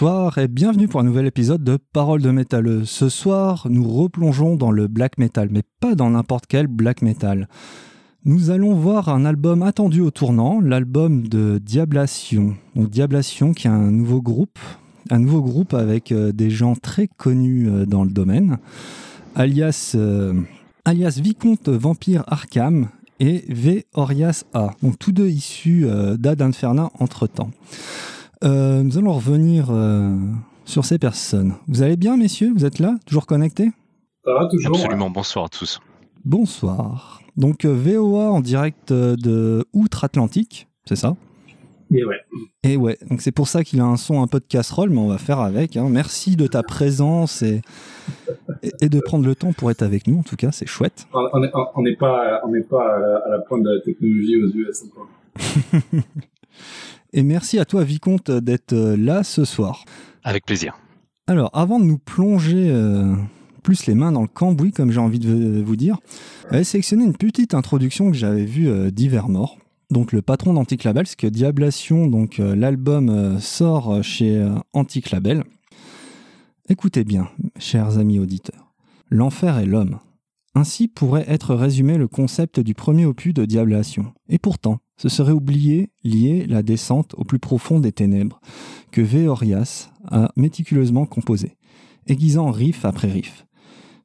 Bonsoir et bienvenue pour un nouvel épisode de Paroles de métalleux. Ce soir, nous replongeons dans le black metal, mais pas dans n'importe quel black metal. Nous allons voir un album attendu au tournant, l'album de Diablation. Donc Diablation qui est un nouveau groupe, un nouveau groupe avec euh, des gens très connus euh, dans le domaine, alias, euh, alias Vicomte Vampire Arkham et V. Orias A. Donc tous deux issus d'Ad Inferna entre-temps. Nous allons revenir sur ces personnes. Vous allez bien messieurs? Vous êtes là? Toujours connectés? Ça va toujours Absolument, bonsoir à tous. Bonsoir. Donc euh, VOA en direct euh, de Outre-Atlantique, c'est ça? Et ouais. Et ouais, donc c'est pour ça qu'il a un son un peu de casserole, mais on va faire avec. Hein. Merci de ta présence et, et, de prendre le temps pour être avec nous. En tout cas, c'est chouette. On n'est pas, on pas à la pointe de la technologie aux US encore. et merci à toi, Vicomte, d'être euh, là ce soir. Avec plaisir. Alors, avant de nous plonger plus les mains dans le cambouis, comme j'ai envie de vous dire, j'avais sélectionné une petite introduction que j'avais vue euh. Donc le patron d'Antic Label, c'est que Diablation, donc euh, l'album euh, sort chez Antic Label. Écoutez bien, chers amis auditeurs. L'enfer est l'homme. Ainsi pourrait être résumé le concept du premier opus de Diablation. Et pourtant, ce serait oublier, lier la descente au plus profond des ténèbres, que Veorias a méticuleusement composé, aiguisant riff après riff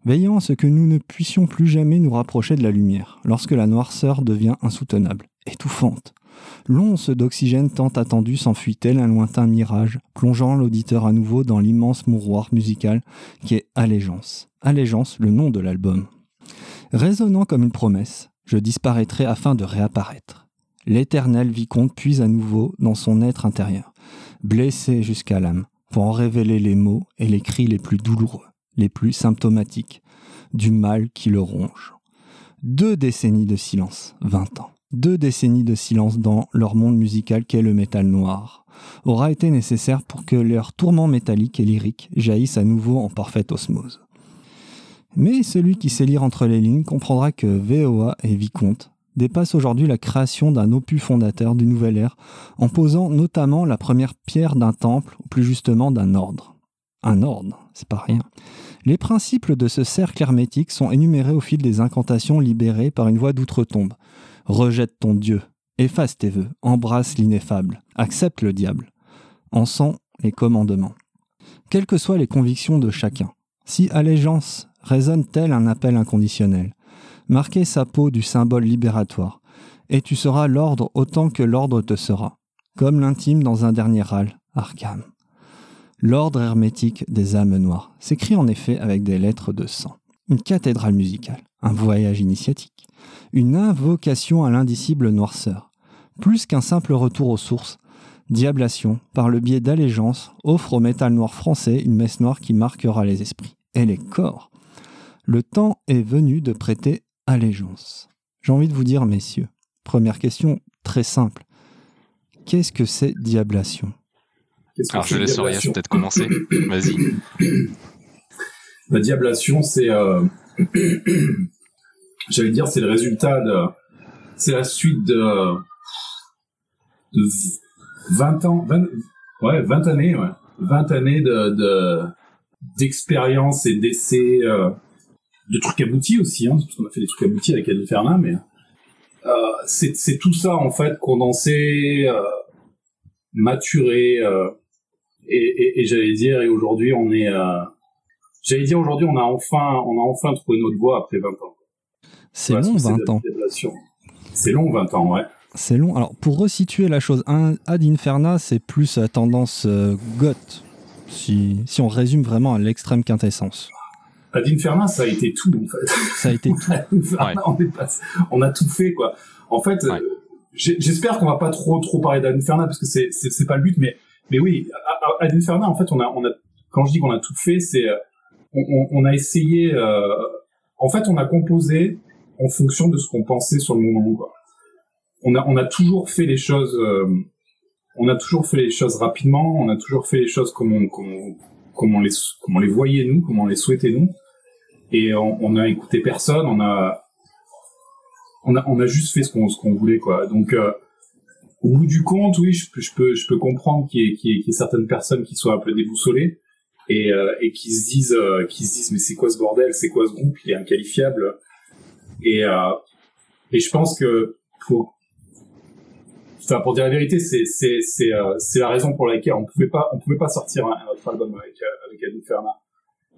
veillant à ce que nous ne puissions plus jamais nous rapprocher de la lumière, lorsque la noirceur devient insoutenable, étouffante. L'once d'oxygène tant attendue s'enfuit tel un lointain mirage, plongeant l'auditeur à nouveau dans l'immense mouroir musical qui est Allégeance. Allégeance, le nom de l'album. Résonnant comme une promesse, je disparaîtrai afin de réapparaître. L'éternel vicomte puise à nouveau dans son être intérieur, blessé jusqu'à l'âme, pour en révéler les mots et les cris les plus douloureux les plus symptomatiques du mal qui le ronge. Deux décennies de silence, vingt ans. Deux décennies de silence dans leur monde musical qu'est le métal noir aura été nécessaire pour que leur tourment métallique et lyrique jaillissent à nouveau en parfaite osmose. Mais celui qui sait lire entre les lignes comprendra que VOA et Vicomte dépassent aujourd'hui la création d'un opus fondateur du nouvel ère en posant notamment la première pierre d'un temple, ou plus justement d'un ordre. Un ordre, c'est pas rien. Les principes de ce cercle hermétique sont énumérés au fil des incantations libérées par une voix d'outre-tombe. Rejette ton Dieu, efface tes vœux, embrasse l'ineffable, accepte le diable. En sont les commandements. Quelles que soient les convictions de chacun, si allégeance résonne tel un appel inconditionnel, marquez sa peau du symbole libératoire, et tu seras l'ordre autant que l'ordre te sera, comme l'intime dans un dernier râle, Arkham. L'ordre hermétique des âmes noires s'écrit en effet avec des lettres de sang. Une cathédrale musicale, un voyage initiatique, une invocation à l'indicible noirceur. Plus qu'un simple retour aux sources, Diablation, par le biais d'allégeance, offre au métal noir français une messe noire qui marquera les esprits et les corps. Le temps est venu de prêter allégeance. J'ai envie de vous dire, messieurs, première question très simple. Qu'est-ce que c'est Diablation? Alors je laisse peut-être commencer. Vas-y. La diablation, c'est, euh... j'allais dire, c'est le résultat de, c'est la suite de, de 20 ans, 20... ouais, 20 années, ouais. 20 années de, de d'expérience et d'essais, euh, de trucs aboutis aussi, hein, parce qu'on a fait des trucs aboutis avec Ed Fernin, mais euh, c'est, tout ça en fait condensé, euh, maturé, euh, et, et, j'allais dire, et aujourd'hui, on est, euh, j'allais dire, aujourd'hui, on a enfin, on a enfin trouvé notre voie après 20 ans. C'est long, 20 ans. C'est long, 20 ans, ouais. C'est long. Alors, pour resituer la chose, un Ad Inferna, c'est plus à tendance goth, si, si on résume vraiment à l'extrême quintessence. Ad Inferna, ça a été tout, en fait. Ça a été tout. on, on, a tout fait, quoi. En fait, euh, j'espère qu'on va pas trop, trop parler d'Ad Inferna, parce que c'est, c'est pas le but, mais mais oui, à, à en fait, on a, on a, quand je dis qu'on a tout fait, c'est, euh, on, on, a essayé, euh, en fait, on a composé en fonction de ce qu'on pensait sur le moment. Quoi. On a, on a toujours fait les choses, euh, on a toujours fait les choses rapidement, on a toujours fait les choses comme on, comme on, comme on les, comme on les voyait nous, comme on les souhaitait nous, et on, on a écouté personne, on a, on a, on a juste fait ce qu'on, ce qu'on voulait, quoi. Donc, au bout du compte, oui, je, je peux, je peux comprendre qu'il y, y, y, ait certaines personnes qui soient un peu déboussolées et, euh, et qui se disent, euh, qui se disent, mais c'est quoi ce bordel, c'est quoi ce groupe, il est inqualifiable. Et, euh, et je pense que pour, enfin, pour dire la vérité, c'est, c'est, c'est, euh, c'est la raison pour laquelle on pouvait pas, on pouvait pas sortir un, autre album avec, euh, avec Ad Inferna.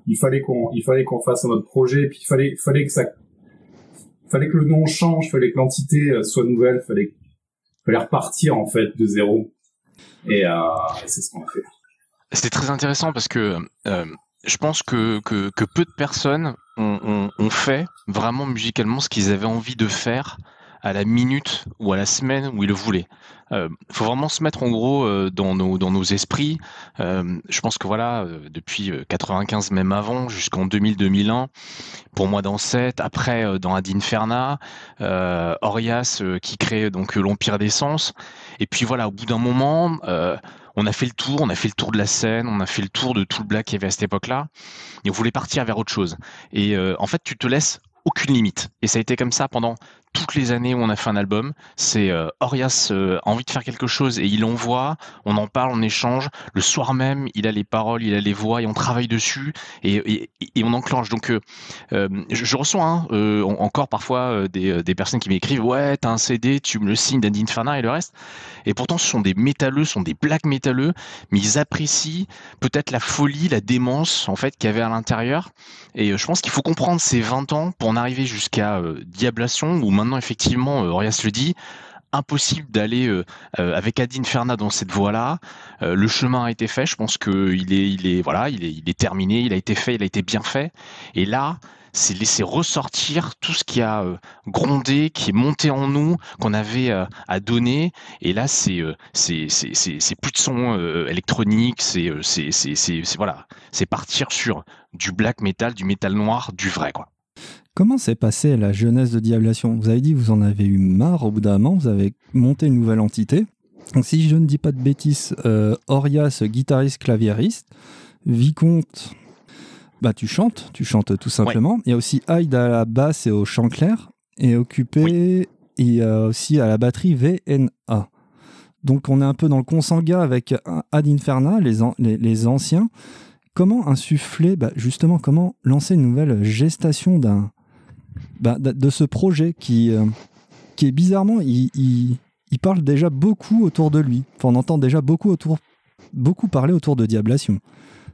Il fallait qu'on, il fallait qu'on fasse un autre projet, puis il fallait, fallait que ça, fallait que le nom change, fallait que l'entité soit nouvelle, fallait fallait repartir en fait de zéro. Et euh, c'est ce qu'on a fait. C'est très intéressant parce que euh, je pense que, que, peu de personnes ont, ont fait vraiment musicalement ce qu'ils avaient envie de faire à la minute ou à la semaine où ils le voulaient. Il euh, faut vraiment se mettre en gros euh, dans, nos, dans nos esprits. Euh, je pense que voilà, depuis 95 même avant, jusqu'en 2000-2001, pour moi dans 7, après dans Ad Inferna, Orias qui crée donc l'Empire des Sens. Et puis voilà, au bout d'un moment, on a fait le tour, on a fait le tour de la scène, on a fait le tour de tout le black qu'il y avait à cette époque-là, et on voulait partir vers autre chose. Et en fait, tu te laisses aucune limite. Et ça a été comme ça pendant toutes les années où on a fait un album. C'est euh, Orias euh, a envie de faire quelque chose et il envoie, on en parle, on échange. Le soir même, il a les paroles, il a les voix et on travaille dessus et, on enclenche. Donc, euh, euh je, je, reçois hein, encore parfois des, des, personnes qui m'écrivent Ouais, t'as un CD, tu me le signes d'Andy Inferna et le reste. Et pourtant, ce sont des métalleux, ce sont des black métalleux, mais ils apprécient peut-être la folie, la démence en fait qu'il y avait à l'intérieur. Et je pense qu'il faut comprendre ces 20 ans pour en arriver jusqu'à Diablation ou maintenant effectivement, euh, Orias le dit, impossible d'aller euh, euh, avec Adine Ferna dans cette voie-là. Le chemin a été fait. Je pense que il est, il est, voilà, il est, terminé. Il a été fait. Il a été bien fait. Et là, c'est laisser ressortir tout ce qui a grondé, qui est monté en nous, qu'on avait à donner. Et là, c'est plus de son électronique. C'est voilà, c'est partir sur du black metal, du métal noir, du vrai quoi. Comment s'est passée la jeunesse de Diablation Vous avez dit que vous en avez eu marre au bout d'un moment, vous avez monté une nouvelle entité. Donc, si je ne dis pas de bêtises, euh, Orias, guitariste, claviériste, Vicomte, bah, tu chantes, tu chantes tout simplement. Ouais. Il y a aussi Hyde à la basse et au chant clair, et occupé, oui. il y a aussi à la batterie VNA. Donc on est un peu dans le consanguin avec Ad Inferna, les, an les, les anciens. Comment insuffler, bah, justement, comment lancer une nouvelle gestation d'un bah, de ce projet qui, euh, qui est bizarrement, il, il, parle déjà beaucoup autour de lui. Enfin, on entend déjà beaucoup, autour, beaucoup parler autour de Diablation.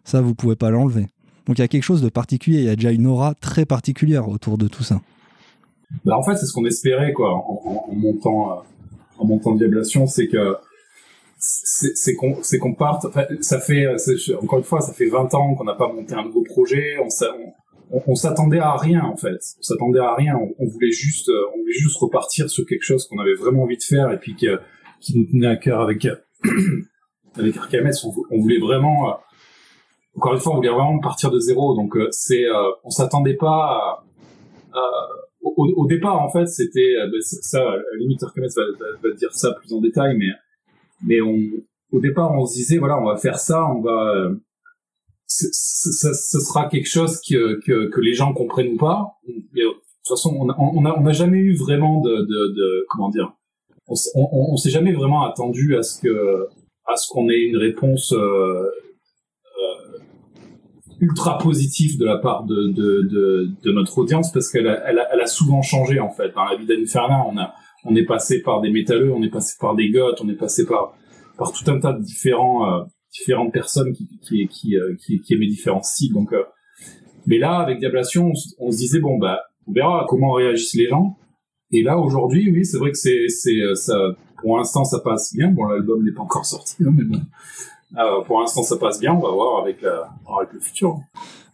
Ça, vous pouvez pas l'enlever. Donc il y a quelque chose de particulier, il y a déjà une aura très particulière autour de tout ça. Bah, en fait, c'est ce qu'on espérait quoi, en, montant, euh, en montant Diablation, c'est que c'est qu'on qu'on parte. Ça fait encore une fois, ça fait 20 ans qu'on n'a pas monté un nouveau projet. On, on, s'attendait à rien en fait. On s'attendait à rien. On, voulait juste, euh, on voulait juste repartir sur quelque chose qu'on avait vraiment envie de faire et puis que, qui nous tenait à cœur avec avec Arkames. On, on, voulait vraiment, euh, encore une fois, on voulait vraiment partir de zéro. Donc euh, c'est, on s'attendait pas. À, au, au, départ, en fait, c'était ben, ça. À la limite, Arkames va, va, va, dire ça plus en détail, mais mais on, au départ, on se disait voilà, on va faire ça, on va ce sera quelque chose que, que, que, les gens comprennent ou pas. de toute façon, on n'a on a, on a jamais eu vraiment de, de, de comment dire, on, s'est jamais vraiment attendu à ce que à ce qu'on ait une réponse euh, euh, ultra positive de la part de, de, de, de notre audience parce qu'elle a, elle a, elle a, souvent changé en fait. Dans la vie d'Inferna, on a on est passé par des métalleux, on est passé par des goths, on est passé par par tout un tas de différents euh, différentes personnes qui qui qui, euh, qui, qui aimaient différents styles. Donc, euh, mais là, avec Diablation, on, on, se disait bon bah, on verra comment réagissent les gens. Et là, aujourd'hui, oui, c'est vrai que c'est c'est euh, ça. Pour l'instant, ça passe bien. Bon, l'album n'est pas encore sorti, hein, mais bon. Euh, pour l'instant, ça passe bien. On va voir avec la avec le futur.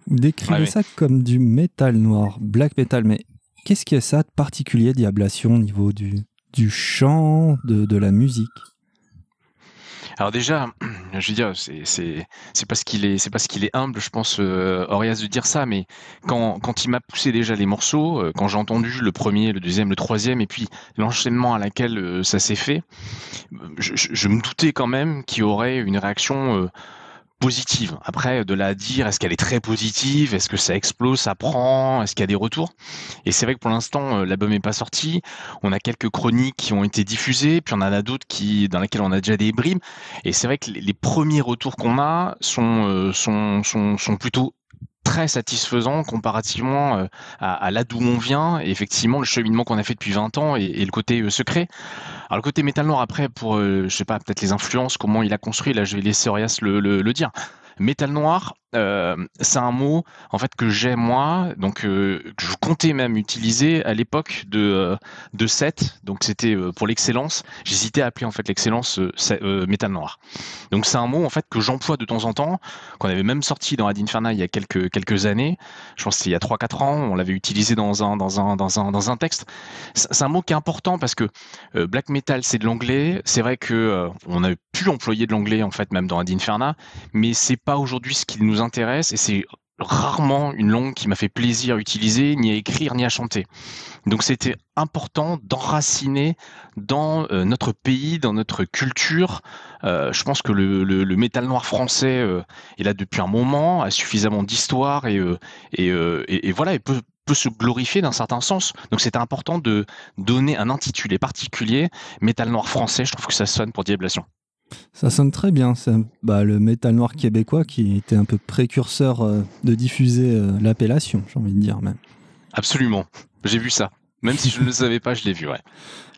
Vous décrivez ouais, ça oui. comme du métal noir, black metal, mais qu'est-ce qu'il y a ça de particulier Diablation au niveau du du chant, de, de la musique? Alors déjà, je veux dire, c'est c'est parce qu'il est humble, je pense, euh, Orias de dire ça, mais quand quand il m'a poussé déjà les morceaux, euh, quand j'ai entendu le premier, le deuxième, le troisième, et puis l'enchaînement à laquelle euh, ça s'est fait, je, je, je, me doutais quand même qu'il aurait une réaction positive. Après, de la dire, est-ce qu'elle est très positive? Est-ce que ça explose, ça prend? Est-ce qu'il y a des retours? Et c'est vrai que pour l'instant, l'album n'est pas sorti. On a quelques chroniques qui ont été diffusées, puis on en a d'autres qui dans lesquelles on a déjà des brimes. Et c'est vrai que les, premiers retours qu'on a sont, sont, sont, sont plutôt très satisfaisant comparativement euh, à, là d'où on vient effectivement le cheminement qu'on a fait depuis 20 ans et, le côté euh, secret. Alors le côté métal noir après pour euh, je sais pas peut-être les influences comment il a construit là je vais laisser Orias le, le dire. Métal noir, euh, c'est un mot en fait que j'ai moi, donc euh, que je comptais même utiliser à l'époque de euh, de 7, donc c'était pour l'excellence. J'hésitais à appeler en fait l'excellence métal noir. Donc c'est un mot en fait que j'emploie de temps en temps, qu'on avait même sorti dans Ad Inferna il y a quelques quelques années. Je pense que c'était il y a 3-4 ans, on l'avait utilisé dans un dans un dans un dans un texte. C'est un mot qui est important parce que black metal c'est de l'anglais. C'est vrai que on a pu employer de l'anglais en fait même dans Ad Inferna, mais c'est pas aujourd'hui ce qui nous intéresse et c'est rarement une langue qui m'a fait plaisir à utiliser, ni à écrire, ni à chanter. Donc c'était important d'enraciner dans euh, notre pays, dans notre culture. Euh, je pense que le, le, métal noir français euh, est là depuis un moment, a suffisamment d'histoire et, et, et, voilà, il peut, peut se glorifier d'un certain sens. Donc c'était important de donner un intitulé particulier, métal noir français, je trouve que ça sonne pour Diablation. Ça sonne très bien. C'est bah, le métal noir québécois qui était un peu précurseur euh, de diffuser euh, l'appellation, j'ai envie de dire même. Absolument. J'ai vu ça. Même si je ne le savais pas, je l'ai vu, ouais.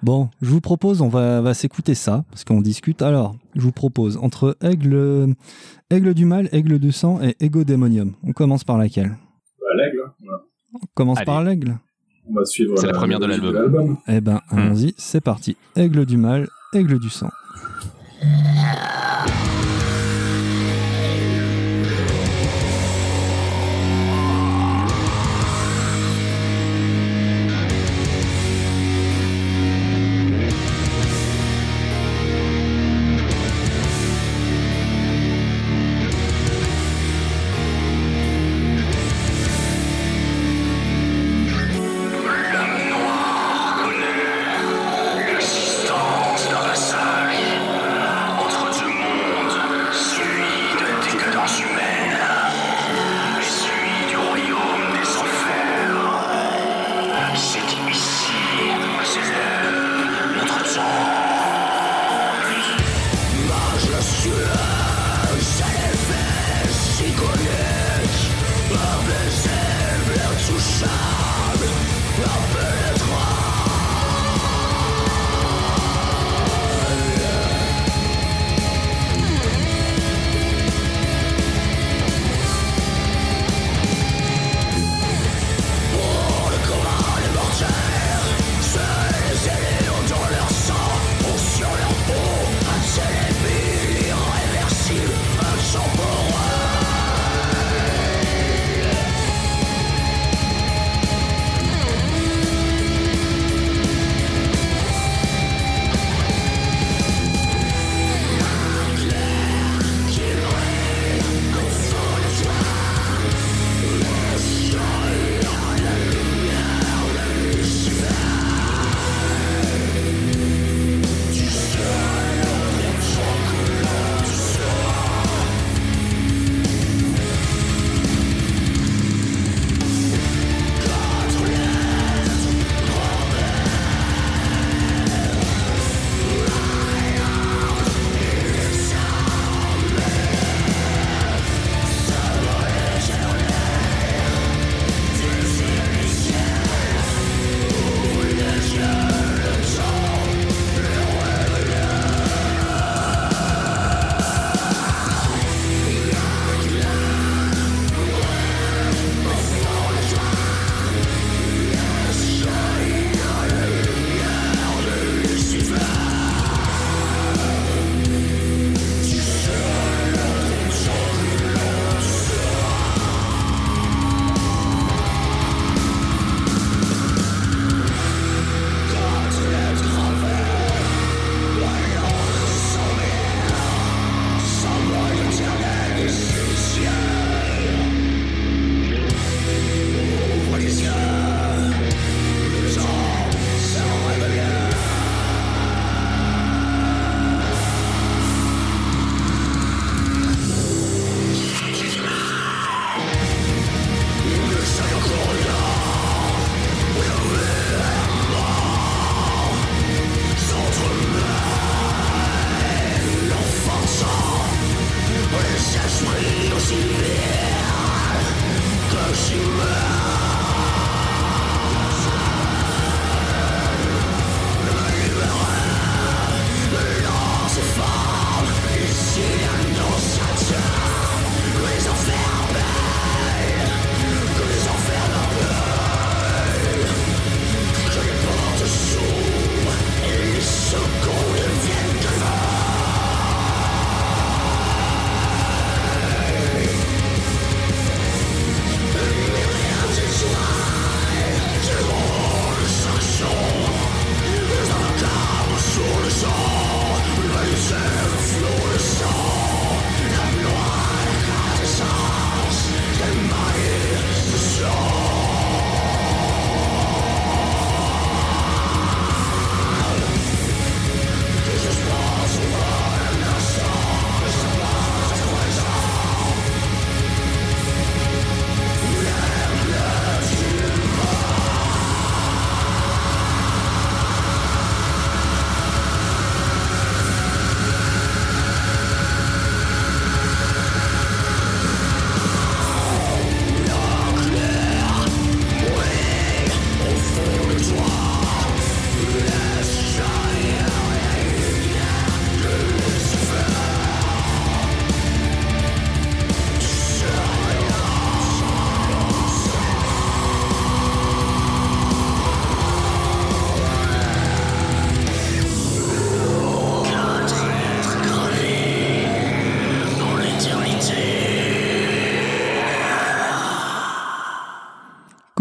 Bon, je vous propose, on va, va s'écouter ça, parce qu'on discute. Alors, je vous propose entre Aigle, Aigle du Mal, Aigle du Sang et Ego Démonium. On commence par laquelle? Bah, L'Aigle. Hein, on commence par l'Aigle. On va suivre. C'est la, première de l'album. Eh ben, allons-y, c'est parti. Aigle du Mal, Aigle du Sang. Yeah.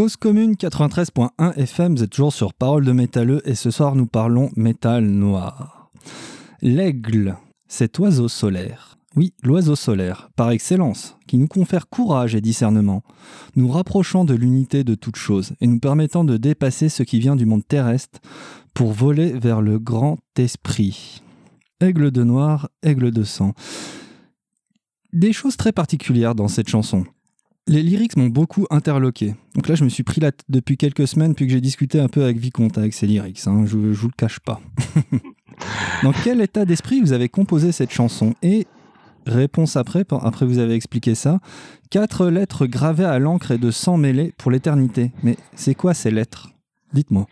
Cause commune 93.1 FM, vous êtes toujours sur Parole de métalleux et ce soir nous parlons métal noir. L'aigle, cet oiseau solaire. Oui, l'oiseau solaire, par excellence, qui nous confère courage et discernement, nous rapprochant de l'unité de toute chose et nous permettant de dépasser ce qui vient du monde terrestre pour voler vers le grand esprit. Aigle de noir, aigle de sang. Des choses très particulières dans cette chanson. Les lyrics m'ont beaucoup interloqué. Donc là, je me suis pris la tête depuis quelques semaines, puis que j'ai discuté un peu avec Vicomte avec ses lyrics. Hein. je, ne vous le cache pas. Dans quel état d'esprit vous avez composé cette chanson? Et réponse après, après vous avez expliqué ça. Quatre lettres gravées à l'encre et de sang mêlé pour l'éternité. Mais c'est quoi ces lettres? Dites-moi.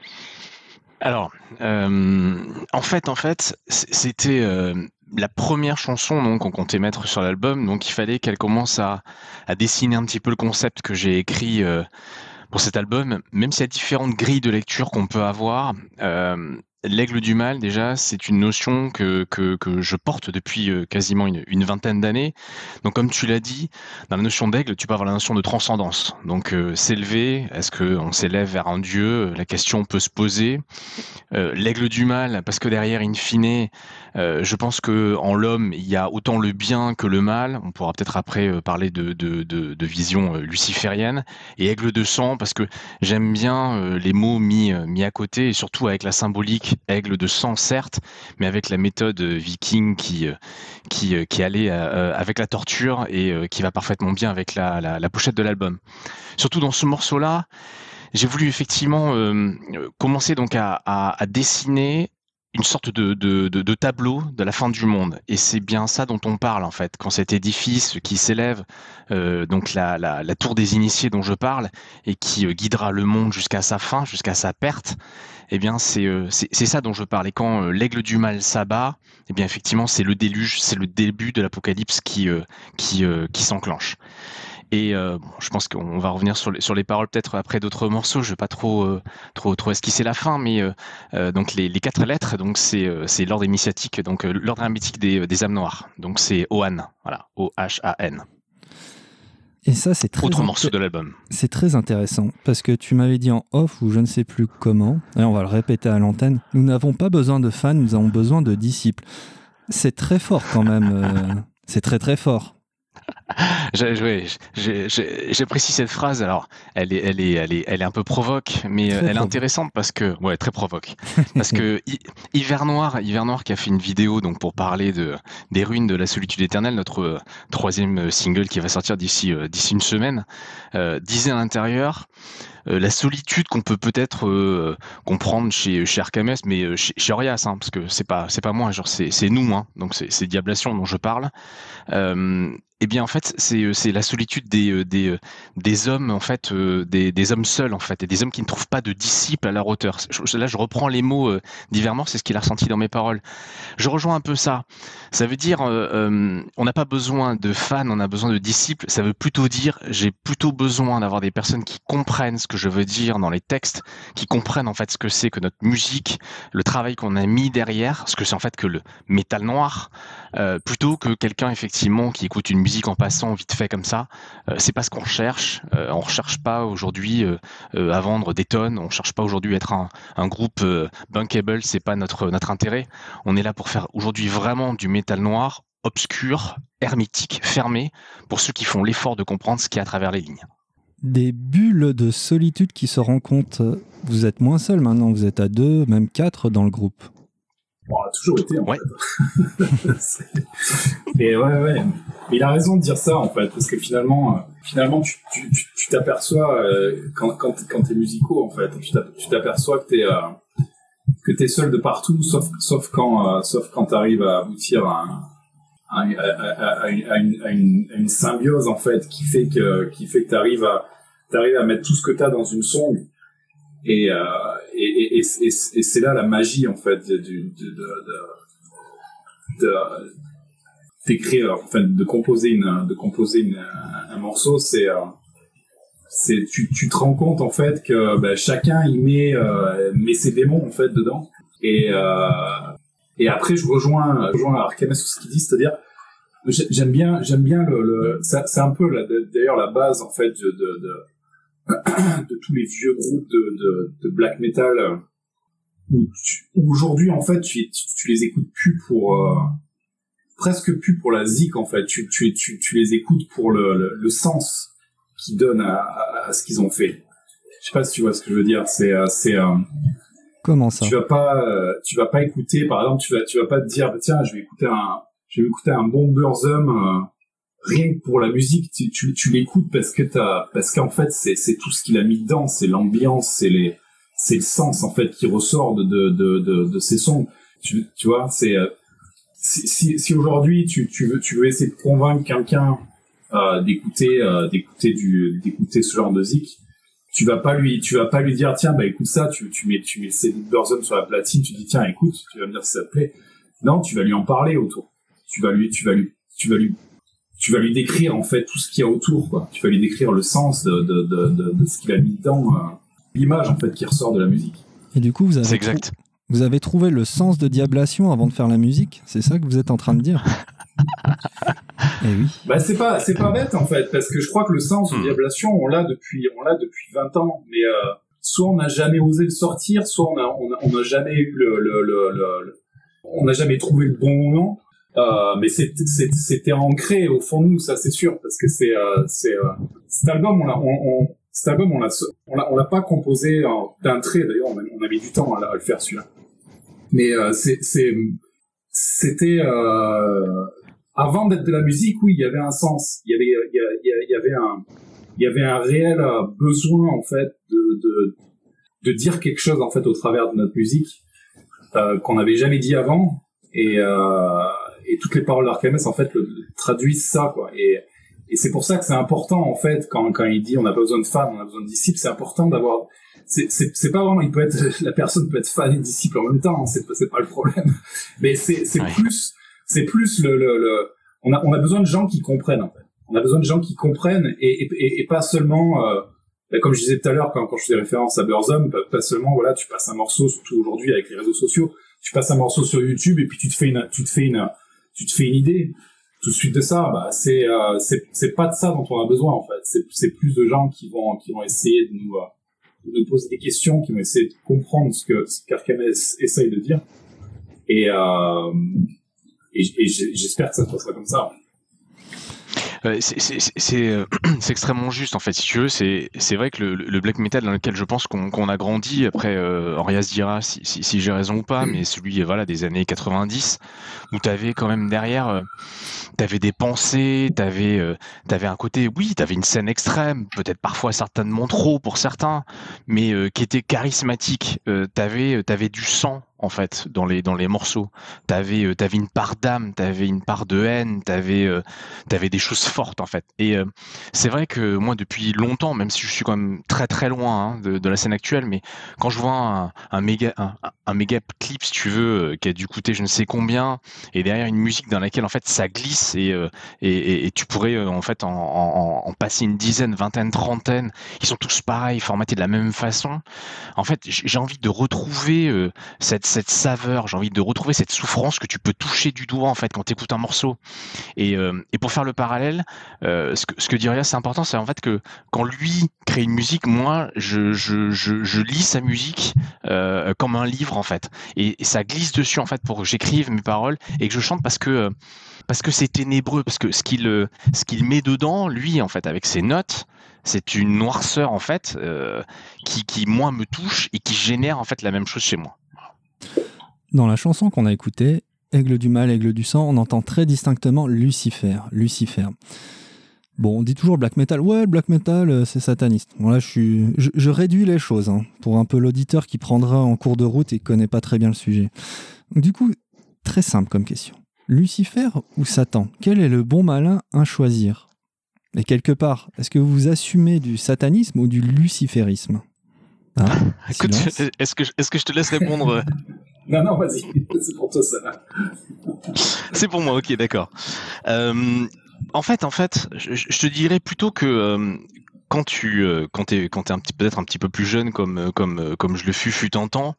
Alors, euh, en fait, en fait, c'était euh, la première chanson donc qu'on comptait mettre sur l'album, donc il fallait qu'elle commence à, dessiner un petit peu le concept que j'ai écrit euh, pour cet album, même s'il y a différentes grilles de lecture qu'on peut avoir. Euh, L'aigle du mal, déjà, c'est une notion que, que, que, je porte depuis euh, quasiment une, une vingtaine d'années. Donc, comme tu l'as dit, dans la notion d'aigle, tu peux avoir la notion de transcendance. Donc, euh, s'élever, est-ce qu'on s'élève vers un dieu? La question peut se poser. Euh, L'aigle du mal, parce que derrière, in fine, je pense que en l'homme, il y a autant le bien que le mal. On pourra peut-être après parler de, de, de, de vision luciférienne. Et aigle de sang, parce que j'aime bien les mots mis, mis à côté, et surtout avec la symbolique aigle de sang, certes, mais avec la méthode euh, viking qui, euh, qui, euh, qui allait avec la torture et qui va parfaitement bien avec la, la, pochette de l'album. Surtout dans ce morceau-là, j'ai voulu effectivement commencer donc à, à, dessiner une sorte de, de, de, tableau de la fin du monde. Et c'est bien ça dont on parle en fait, quand cet édifice qui s'élève, donc la, la, la, tour des initiés dont je parle, et qui guidera le monde jusqu'à sa fin, jusqu'à sa perte, eh bien euh, c'est ça dont je parlais. Quand euh, l'aigle du mal s'abat, eh bien effectivement c'est le déluge, c'est le début de l'apocalypse qui euh, qui qui s'enclenche. Et je pense qu'on va revenir sur les, sur les paroles peut-être après d'autres morceaux. Je vais pas trop trop trop esquisser la fin, mais donc les, les, quatre lettres, donc c'est l'ordre initiatique, donc l'ordre hermétique des, des âmes noires. Donc c'est Ohan, voilà, O H A N. Et ça, c'est très autre morceau de l'album. C'est très intéressant parce que tu m'avais dit en off ou je ne sais plus comment, et on va le répéter à l'antenne. Nous n'avons pas besoin de fans, nous avons besoin de disciples. C'est très fort quand même. Euh, c'est très très fort. J'apprécie cette phrase. Alors, elle est, elle est, elle est, elle est un peu provoque, mais euh, elle est intéressante parce que, ouais, très provoque. parce que Hiver Noir, Hiver Noir qui a fait une vidéo donc pour parler de des ruines de la solitude éternelle, notre euh, troisième single qui va sortir d'ici euh, d'ici une semaine, disait à l'intérieur. la solitude qu'on peut peut-être comprendre chez chez Arcames, mais chez, chez Orias, hein, parce que c'est pas c'est pas moi, genre c'est c'est nous, hein, donc c'est Diablation dont je parle. Eh bien, en fait, c'est euh, la solitude des euh, des euh, des hommes en fait des des hommes seuls en fait et des hommes qui ne trouvent pas de disciples à leur hauteur. Là, je reprends les mots d'Ivermore, c'est ce qu'il a ressenti dans mes paroles. Je rejoins un peu ça. Ça veut dire on n'a pas besoin de fans, on a besoin de disciples. Ça veut plutôt dire j'ai plutôt besoin d'avoir des personnes qui comprennent ce que je veux dire dans les textes, qui comprennent en fait ce que c'est que notre musique, le travail qu'on a mis derrière, ce que c'est en fait que le métal noir, plutôt que quelqu'un effectivement qui écoute une en passant vite fait comme ça, euh, c'est pas ce qu'on cherche. Euh, on recherche pas aujourd'hui euh, à vendre des tonnes. On cherche pas aujourd'hui à être un, un groupe bankable. C'est pas notre notre intérêt. On est là pour faire aujourd'hui vraiment du métal noir, obscur, hermétique, fermé, pour ceux qui font l'effort de comprendre ce qu'il y a à travers les lignes des bulles de solitude qui se rencontrent. Vous êtes moins seul maintenant, vous êtes à deux, même quatre dans le groupe. On a toujours été en fait. Mais ouais, ouais. Mais il a raison de dire ça en fait, parce que finalement, euh, finalement, tu t'aperçois euh, quand quand quand t'es musicaux en fait, tu t'aperçois que t'es euh, que t'es seul de partout, sauf sauf quand sauf quand t'arrives à aboutir à, à, à, à, une, une, une, symbiose en fait qui fait que qui fait que t'arrives à t'arrives à mettre tout ce que t'as dans une song et et, et, et, et c'est là la magie en fait de, de, de, de d'écrire, enfin de composer une, de composer une, un, morceau, c'est euh, c'est tu, tu te rends compte en fait que ben, chacun y met euh, met ses démons en fait dedans. Et euh, et après je rejoins je rejoins Arcanes sur ce qu'il dit c'est-à-dire j'aime bien bien le, le c'est un peu d'ailleurs la base en fait de, de, de tous les vieux groupes de, de, de black metal euh, où, aujourd'hui en fait tu, tu, les écoutes plus pour euh, presque plus pour la zik en fait. Tu, tu, tu, tu les écoutes pour le, le, sens qu'ils donnent à, à, ce qu'ils ont fait. Je sais pas si tu vois ce que je veux dire. C'est c'est comment ça? tu vas pas tu vas pas écouter par exemple tu vas tu vas pas te dire bah, tiens je vais écouter un je vais écouter un bon Burzum rien que pour la musique, tu, l'écoutes parce que t'as, parce qu'en fait, c'est, tout ce qu'il a mis dedans, c'est l'ambiance, c'est le sens, en fait, qui ressort de, de, ces sons. Tu, vois, c'est, euh, si, aujourd'hui tu, veux, essayer de convaincre quelqu'un, euh, d'écouter, euh, d'écouter ce genre de zik, tu vas pas lui, tu vas pas lui dire, tiens, bah, écoute ça, tu, mets, tu mets Burzum sur la platine, tu dis, tiens, écoute, tu vas me dire si ça te plaît. Non, tu vas lui en parler autour. Tu vas lui, tu vas lui, tu vas lui tu vas lui décrire en fait tout ce qu'il y a autour. Quoi. Tu vas lui décrire le sens de, de, de, de, ce qu'il a mis dedans, euh, l'image en fait qui ressort de la musique. Et du coup, vous avez, exact. vous avez trouvé le sens de Diablation avant de faire la musique C'est ça que vous êtes en train de dire Eh oui. Bah c'est pas c'est pas bête en fait parce que je crois que le sens de hmm. Diablation on l'a depuis on l'a depuis 20 ans mais euh, soit on n'a jamais osé le sortir soit on a on a, jamais eu le, le, le, le on n'a jamais trouvé le bon moment euh, mais c'était ancré au fond de nous, ça c'est sûr, parce que c'est euh, euh, cet album, on l'a on, on, cet album, on l'a on l'a pas composé d'un trait. D'ailleurs, on, a mis du temps à, le faire celui-là. Mais c'était avant d'être de la musique, oui, il y avait un sens. Il y avait il y, avait un il y avait un réel besoin en fait de, de dire quelque chose en fait au travers de notre musique qu'on n'avait jamais dit avant et et toutes les paroles d'Archames en fait le, traduisent ça quoi. Et et c'est pour ça que c'est important en fait quand quand il dit on n'a pas besoin de fans on a besoin de disciples c'est important d'avoir c'est c'est pas vraiment il peut être la personne peut être fan et disciple en même temps hein, c'est c'est pas le problème. Mais c'est c'est plus c'est plus le, le, le on a on a besoin de gens qui comprennent en fait. On a besoin de gens qui comprennent et et, et, pas seulement euh, bah, comme je disais tout à l'heure quand, quand je faisais référence à Burzum, pas, pas seulement voilà tu passes un morceau surtout aujourd'hui avec les réseaux sociaux tu passes un morceau sur YouTube et puis tu te fais une tu te fais une tu te fais une idée tout de suite de ça, bah, c'est euh, c'est pas de ça dont on a besoin en fait. C'est plus de gens qui vont qui vont essayer de nous, euh, de nous poser des questions, qui vont essayer de comprendre ce que ce essaye de dire. Et, euh, et, et j'espère que ça se passera comme ça. Euh, c'est extrêmement juste en fait. Si tu veux, c'est vrai que le, le, black metal dans lequel je pense qu'on a grandi, après euh, Orias dira si, si, si j'ai raison ou pas, mais celui voilà des années 90, où tu avais quand même derrière, euh, tu avais des pensées, tu avais, euh, avais un côté, oui, tu avais une scène extrême, peut-être parfois certainement trop pour certains, mais euh, qui était charismatique. tu avais, avais du sang en fait dans les dans les morceaux. T'avais euh, avais une part d'âme, t'avais une part de haine, t'avais euh, avais des choses fortes en fait. Et euh, c'est vrai que moi depuis longtemps, même si je suis quand même très très loin hein, de, de, la scène actuelle, mais quand je vois un, un méga un, un, méga clip si tu veux qui a dû coûter je ne sais combien et derrière une musique dans laquelle en fait ça glisse et et, et, tu pourrais en fait en, passer une dizaine, vingtaine, trentaine, ils sont tous pareils, formatés de la même façon. En fait, j'ai envie de retrouver cette cette saveur, j'ai envie de retrouver cette souffrance que tu peux toucher du doigt en fait quand tu écoutes un morceau. Et, euh, et, pour faire le parallèle, euh, ce, que, ce dit c'est important, c'est en fait que quand lui crée une musique, moi je lis sa musique euh, comme un livre en fait. Et, ça glisse dessus en fait pour que j'écrive mes paroles et que je chante parce que parce que c'est ténébreux, parce que ce qu'il ce qu'il met dedans, lui en fait avec ses notes, c'est une noirceur en fait qui, qui moi me touche et qui génère en fait la même chose chez moi. Dans la chanson qu'on a écoutée, Aigle du mal, aigle du sang, on entend très distinctement Lucifer. Lucifer. Bon, on dit toujours black metal. Ouais, black metal, euh, c'est sataniste. Bon, là, je, suis, je, réduis les choses hein, pour un peu l'auditeur qui prendra en cours de route et connaît pas très bien le sujet. du coup, très simple comme question. Lucifer ou Satan Quel est le bon malin à choisir? Et quelque part, est-ce que vous assumez du satanisme ou du luciférisme? Ah, Écoute, est-ce que, est que je te laisse répondre? Non, non, vas-y, c'est pour toi ça. c'est pour moi, ok, d'accord. Euh, en fait, en fait, je, te dirais plutôt que euh, quand tu euh, quand un petit peut-être un petit peu plus jeune comme comme comme je le fus fut en temps,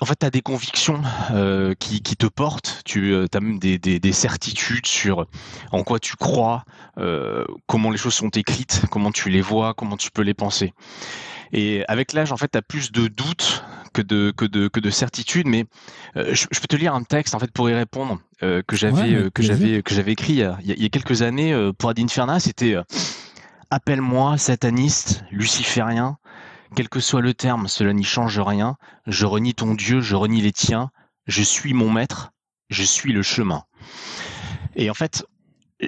en fait, tu as des convictions euh, qui, qui, te portent, tu euh, as même des, des, des, certitudes sur en quoi tu crois, euh, comment les choses sont écrites, comment tu les vois, comment tu peux les penser. Et avec l'âge, en fait, tu as plus de doutes que de, que de, que de certitudes, mais je, je, peux te lire un texte, en fait, pour y répondre, que j'avais ouais, que j'avais que j'avais écrit il y, a, il y, a, quelques années pour Ad Inferna, c'était Appelle-moi sataniste, luciférien, quel que soit le terme, cela n'y change rien. Je renie ton Dieu, je renie les tiens. Je suis mon maître, je suis le chemin. Et en fait,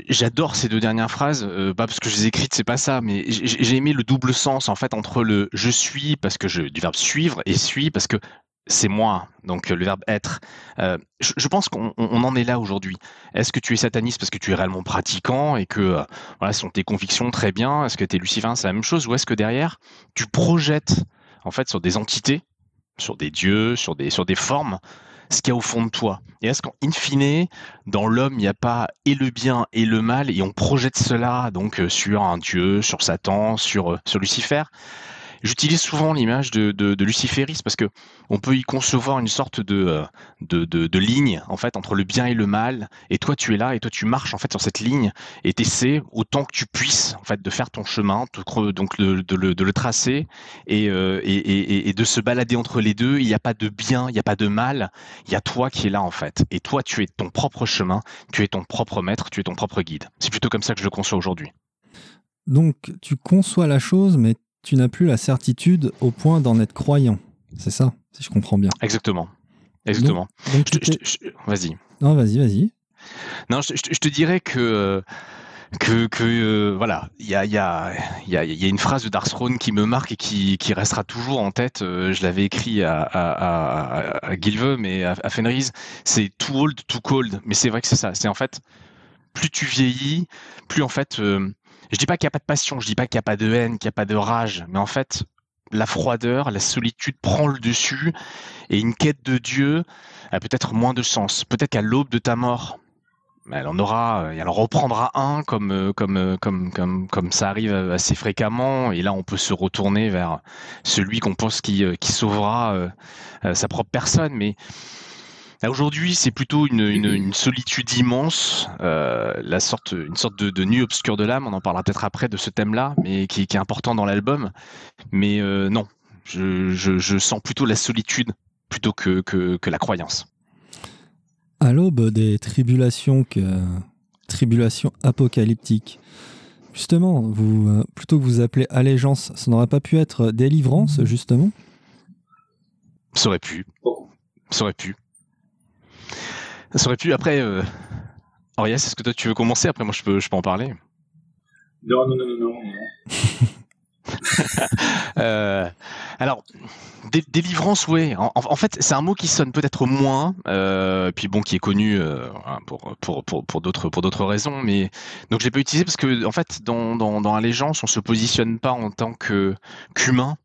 j'adore ces deux dernières phrases, euh, pas parce que je les ai écrites, c'est pas ça, mais j'ai aimé le double sens en fait entre le je suis parce que je du verbe suivre et suis parce que c'est moi, donc le verbe être. Euh, je, pense qu'on on en est là aujourd'hui. Est-ce que tu es sataniste parce que tu es réellement pratiquant et que euh, voilà, ce sont tes convictions très bien Est-ce que tu es lucifin, c'est la même chose Ou est-ce que derrière, tu projettes en fait sur des entités, sur des dieux, sur des, sur des formes, ce qu'il y a au fond de toi? Et est-ce qu'en fine, dans l'homme, il n'y a pas et le bien et le mal et on projette cela donc euh, sur un dieu, sur Satan, sur, sur Lucifer? J'utilise souvent l'image de, de, de parce que on peut y concevoir une sorte de, de, de, de ligne en fait entre le bien et le mal. Et toi, tu es là et toi, tu marches en fait sur cette ligne et t'essaies autant que tu puisses en fait de faire ton chemin, donc de, de, le, de le tracer et, euh, et, et, et, de se balader entre les deux. Il n'y a pas de bien, il n'y a pas de mal. Il y a toi qui es là en fait. Et toi, tu es ton propre chemin, tu es ton propre maître, tu es ton propre guide. C'est plutôt comme ça que je le conçois aujourd'hui. Donc, tu conçois la chose, mais tu n'as plus la certitude au point d'en être croyant. C'est ça, si je comprends bien. Exactement. Exactement. Vas-y. Non, vas-y, vas-y. Non, je, te dirais que que, que euh, voilà, il y a, y, a, y, a, y a une phrase de Darsthrone qui me marque et qui, qui restera toujours en tête. Euh, je l'avais écrit à, à, à, à Gilve, mais à, à Fenris. C'est too old, too cold. Mais c'est vrai que c'est ça. C'est en fait, plus tu vieillis, plus en fait, euh, je dis pas qu'il n'y a pas de passion, je dis pas qu'il n'y a pas de haine, qu'il n'y a pas de rage, mais en fait, la froideur, la solitude prend le dessus et une quête de Dieu a peut-être moins de sens. Peut-être qu'à l'aube de ta mort, elle en aura, elle en reprendra un comme, comme, comme, comme, comme ça arrive assez fréquemment. Et là, on peut se retourner vers celui qu'on pense qui, qui sauvera sa propre personne. Mais Aujourd'hui, c'est plutôt une, une, une, solitude immense, euh, la sorte, une sorte de, de nuit obscure de l'âme. On en parlera peut-être après de ce thème-là, mais qui, qui, est important dans l'album. Mais euh, non, je, je, je, sens plutôt la solitude plutôt que, que, que la croyance. À l'aube des tribulations, que, tribulations apocalyptiques, justement, vous, euh, plutôt que vous appelez allégeance, ça n'aurait pas pu être délivrance, justement? Ça aurait pu. Ça aurait pu. Ça aurait pu. Après, euh... Orias, est-ce que toi tu veux commencer? Après, moi je peux, je peux en parler. Non, non, non, non, non. euh, alors, dé délivrance, ouais. En, en fait, c'est un mot qui sonne peut-être moins, euh, puis bon, qui est connu euh, pour pour pour pour d'autres pour d'autres raisons, mais donc je l'ai pas utilisé parce que en fait, dans dans dans Allégeance, on se positionne pas en tant que qu'humain,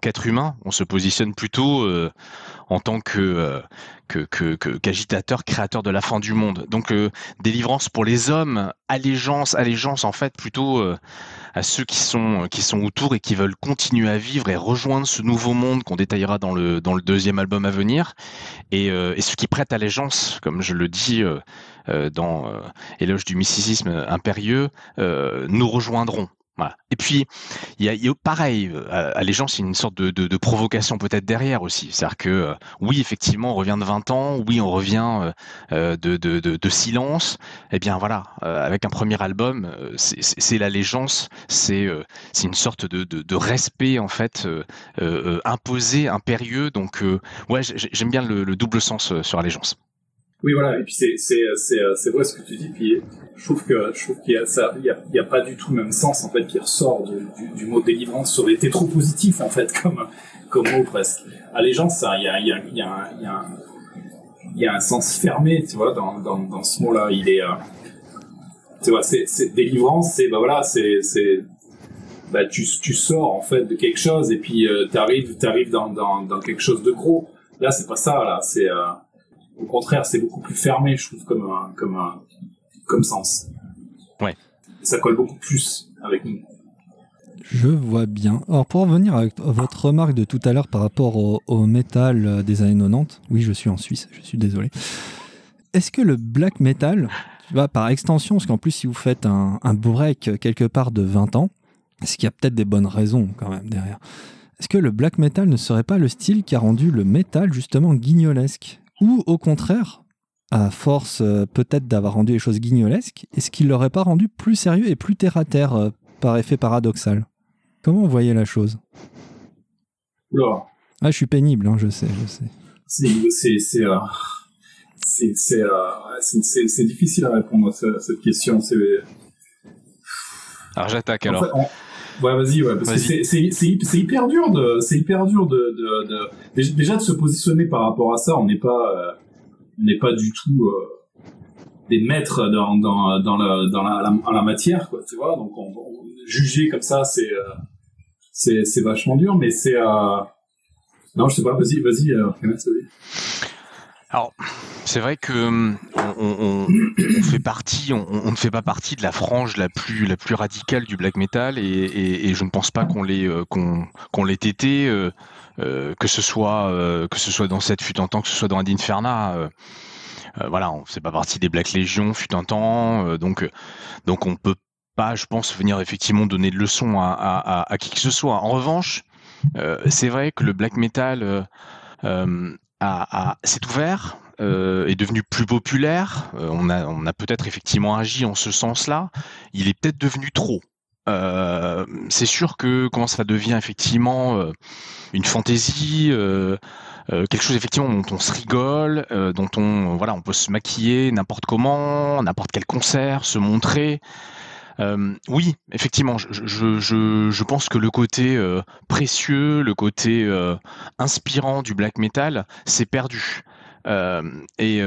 qu'être humain, on se positionne plutôt euh, en tant que, euh, que, que, qu'agitateur, créateur de la fin du monde. Donc euh, délivrance pour les hommes, allégeance, allégeance en fait plutôt à ceux qui sont qui sont autour et qui veulent continuer à vivre et rejoindre ce nouveau monde qu'on détaillera dans le dans le deuxième album à venir. Et, et ceux qui prêtent allégeance, comme je le dis dans Éloge du mysticisme impérieux, nous rejoindront. Et puis, il y a, y a, pareil, c'est une sorte de, de, provocation peut-être derrière aussi. C'est-à-dire que, euh, oui, effectivement, on revient de 20 ans, oui, on revient euh, de, de, silence. Eh bien, voilà, euh, avec un premier album, c'est l'allégeance, c'est une sorte de, respect, en fait, imposé, impérieux. Donc, ouais, j'aime bien le, le, double sens sur allégeance. Oui, voilà. Et puis c'est c'est c'est c'est vrai ce que tu dis. Puis je trouve que je trouve qu'il y a ça, il y a, il y a pas du tout le même sens en fait qui ressort du, du mot délivrance. Aurait été trop positif en fait comme comme mot presque. Allégeance, ça, il y a il y a il y a il y a y a un sens fermé, tu vois, dans dans dans ce mot-là. Il est, euh, tu vois, c'est délivrance, c'est bah voilà, c'est c'est bah tu tu sors en fait de quelque chose et puis euh, t'arrives t'arrives dans dans dans quelque chose de gros. Là, c'est pas ça. Là, c'est euh, au contraire, c'est beaucoup plus fermé, je trouve, comme un, comme un, comme sens. Ouais. Ça colle beaucoup plus avec nous. Je vois bien. Alors pour revenir à votre remarque de tout à l'heure par rapport au, métal euh, des années 90, oui je suis en Suisse, je suis désolé. Est-ce que le black metal, tu vois, par extension, parce qu'en plus si vous faites un, un break quelque part de 20 ans, est-ce qu'il y a peut-être des bonnes raisons quand même derrière? Est-ce que le black metal ne serait pas le style qui a rendu le métal justement guignolesque? Ou au contraire, à force euh, peut-être d'avoir rendu les choses guignolesques, est-ce qu'il l'aurait pas rendu plus sérieux et plus terre-à-terre euh, par effet paradoxal? Comment vous voyez la chose? Oula. Ah, je suis pénible, hein, je sais, je sais. C'est euh, c'est difficile à répondre à cette question. Alors j'attaque alors. Ouais, vas-y, ouais, parce que c'est hyper dur de, c'est hyper dur de, de, de, déjà de se positionner par rapport à ça. On n'est pas, on n'est pas du tout euh, des maîtres dans dans dans la dans la, la, matière quoi tu vois donc on, juger comme ça c'est euh, c'est c'est vachement dur mais c'est euh... non je sais pas vas-y vas-y euh, alors c'est vrai que on, on, on, fait partie, on, ne fait pas partie de la frange la plus la plus radicale du black metal et, je ne pense pas qu'on l'ait euh, qu'on qu'on l'ait été euh, euh, que ce soit que ce soit dans cette fut un temps, que ce soit dans Ad Inferna. Euh, voilà, on fait pas partie des Black Legion fut un temps, donc donc on peut pas, je pense, venir effectivement donner de leçons à, à, à qui que ce soit. En revanche, c'est vrai que le black metal s'est ouvert, euh, est devenu plus populaire. on a, on a peut-être effectivement agi en ce sens-là. Il est peut-être devenu trop. Euh, c'est sûr que quand ça devient effectivement euh, une fantaisie, euh, quelque chose effectivement dont on se rigole, dont on voilà, on peut se maquiller n'importe comment, n'importe quel concert, se montrer. oui, effectivement, je, je, je, je, pense que le côté précieux, le côté inspirant du black metal s'est perdu. Et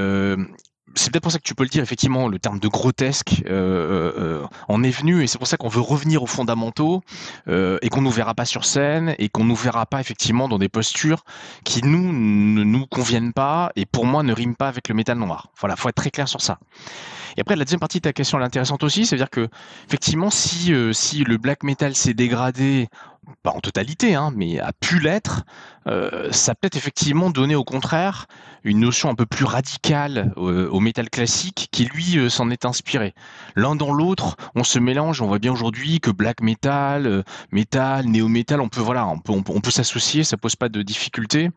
c'est peut-être pour ça que tu peux le dire, effectivement, le terme de grotesque euh, euh, euh, en est venu, et c'est pour ça qu'on veut revenir aux fondamentaux, et qu'on nous verra pas sur scène, et qu'on nous verra pas effectivement dans des postures qui nous ne nous conviennent pas, et pour moi ne riment pas avec le métal noir. Voilà, faut être très clair sur ça. Et après, la deuxième partie de ta question est intéressante aussi, c'est-à-dire que effectivement, si si le black metal s'est dégradé pas en totalité, hein, mais a pu l'être, euh, ça peut être effectivement donné au contraire une notion un peu plus radicale euh, au métal classique qui lui euh, s'en est inspiré. L'un dans l'autre, on se mélange. On voit bien aujourd'hui que black metal, metal, néo metal, on peut voilà, on peut, on peut s'associer, ça pose pas de difficultés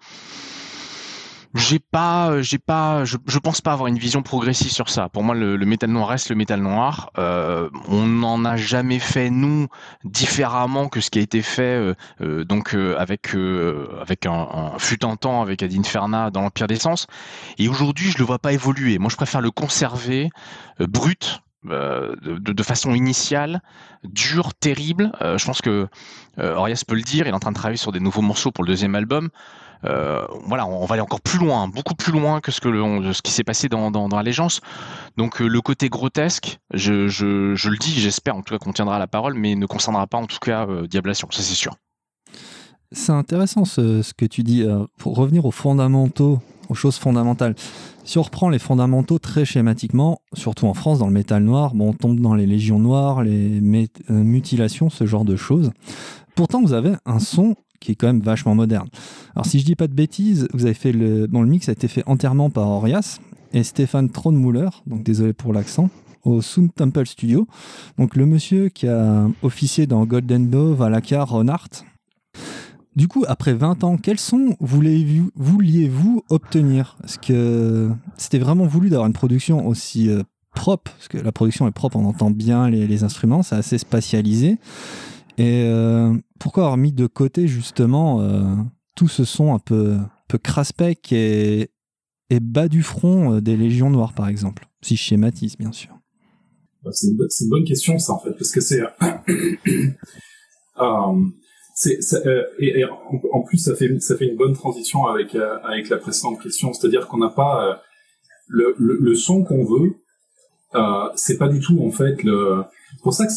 j'ai pas, euh, j'ai pas, je, je, pense pas avoir une vision progressive sur ça. Pour moi, le, métal noir reste le métal noir. Euh, on n'en a jamais fait nous différemment que ce qui a été fait euh, euh donc euh, avec avec un, un, fut un temps avec Ad Inferna dans l'Empire des Sens. Et aujourd'hui, je le vois pas évoluer. Moi, je préfère le conserver brut. De, façon initiale, dur, terrible. je pense que Orias peut le dire, il est en train de travailler sur des nouveaux morceaux pour le deuxième album. Euh, voilà, on va aller encore plus loin, beaucoup plus loin que ce, que ce qui s'est passé dans, dans, l'Allégeance. Donc euh, le côté grotesque, je, je, je le dis, j'espère en tout cas qu'on tiendra la parole, mais ne concernera pas en tout cas euh, Diablation, ça c'est sûr. C'est intéressant ce, ce, que tu dis. pour revenir aux fondamentaux, aux choses fondamentales. Si on reprend les fondamentaux très schématiquement, surtout en France, dans le métal noir, bon, on tombe dans les légions noires, les mutilations, ce genre de choses. Pourtant, vous avez un son qui est quand même vachement moderne. Alors si je dis pas de bêtises, vous avez fait le, bon, le mix a été fait entièrement par Orias et Stéphane Tronmuller, donc désolé pour l'accent, au Sound Temple Studio. Donc le monsieur qui a officié dans Golden Dove, Alaka, Ronart. Du coup, après 20 ans, quels sons vouliez-vous obtenir? Est-ce que c'était vraiment voulu d'avoir une production aussi euh, propre? Parce que la production est propre, on entend bien les, les instruments, c'est assez spatialisé. Et euh, pourquoi avoir mis de côté justement euh, tout ce son un peu, peu craspec et, et bas du front euh, des Légions Noires par exemple Si je schématise bien sûr? Bah, c'est une, bonne question ça en fait, parce que c'est... euh, et, en, plus ça fait, ça fait une bonne transition avec, avec la précédente question, c'est-à-dire qu'on n'a pas... Le, le, le, son qu'on veut, c'est pas du tout en fait le c'est pour ça que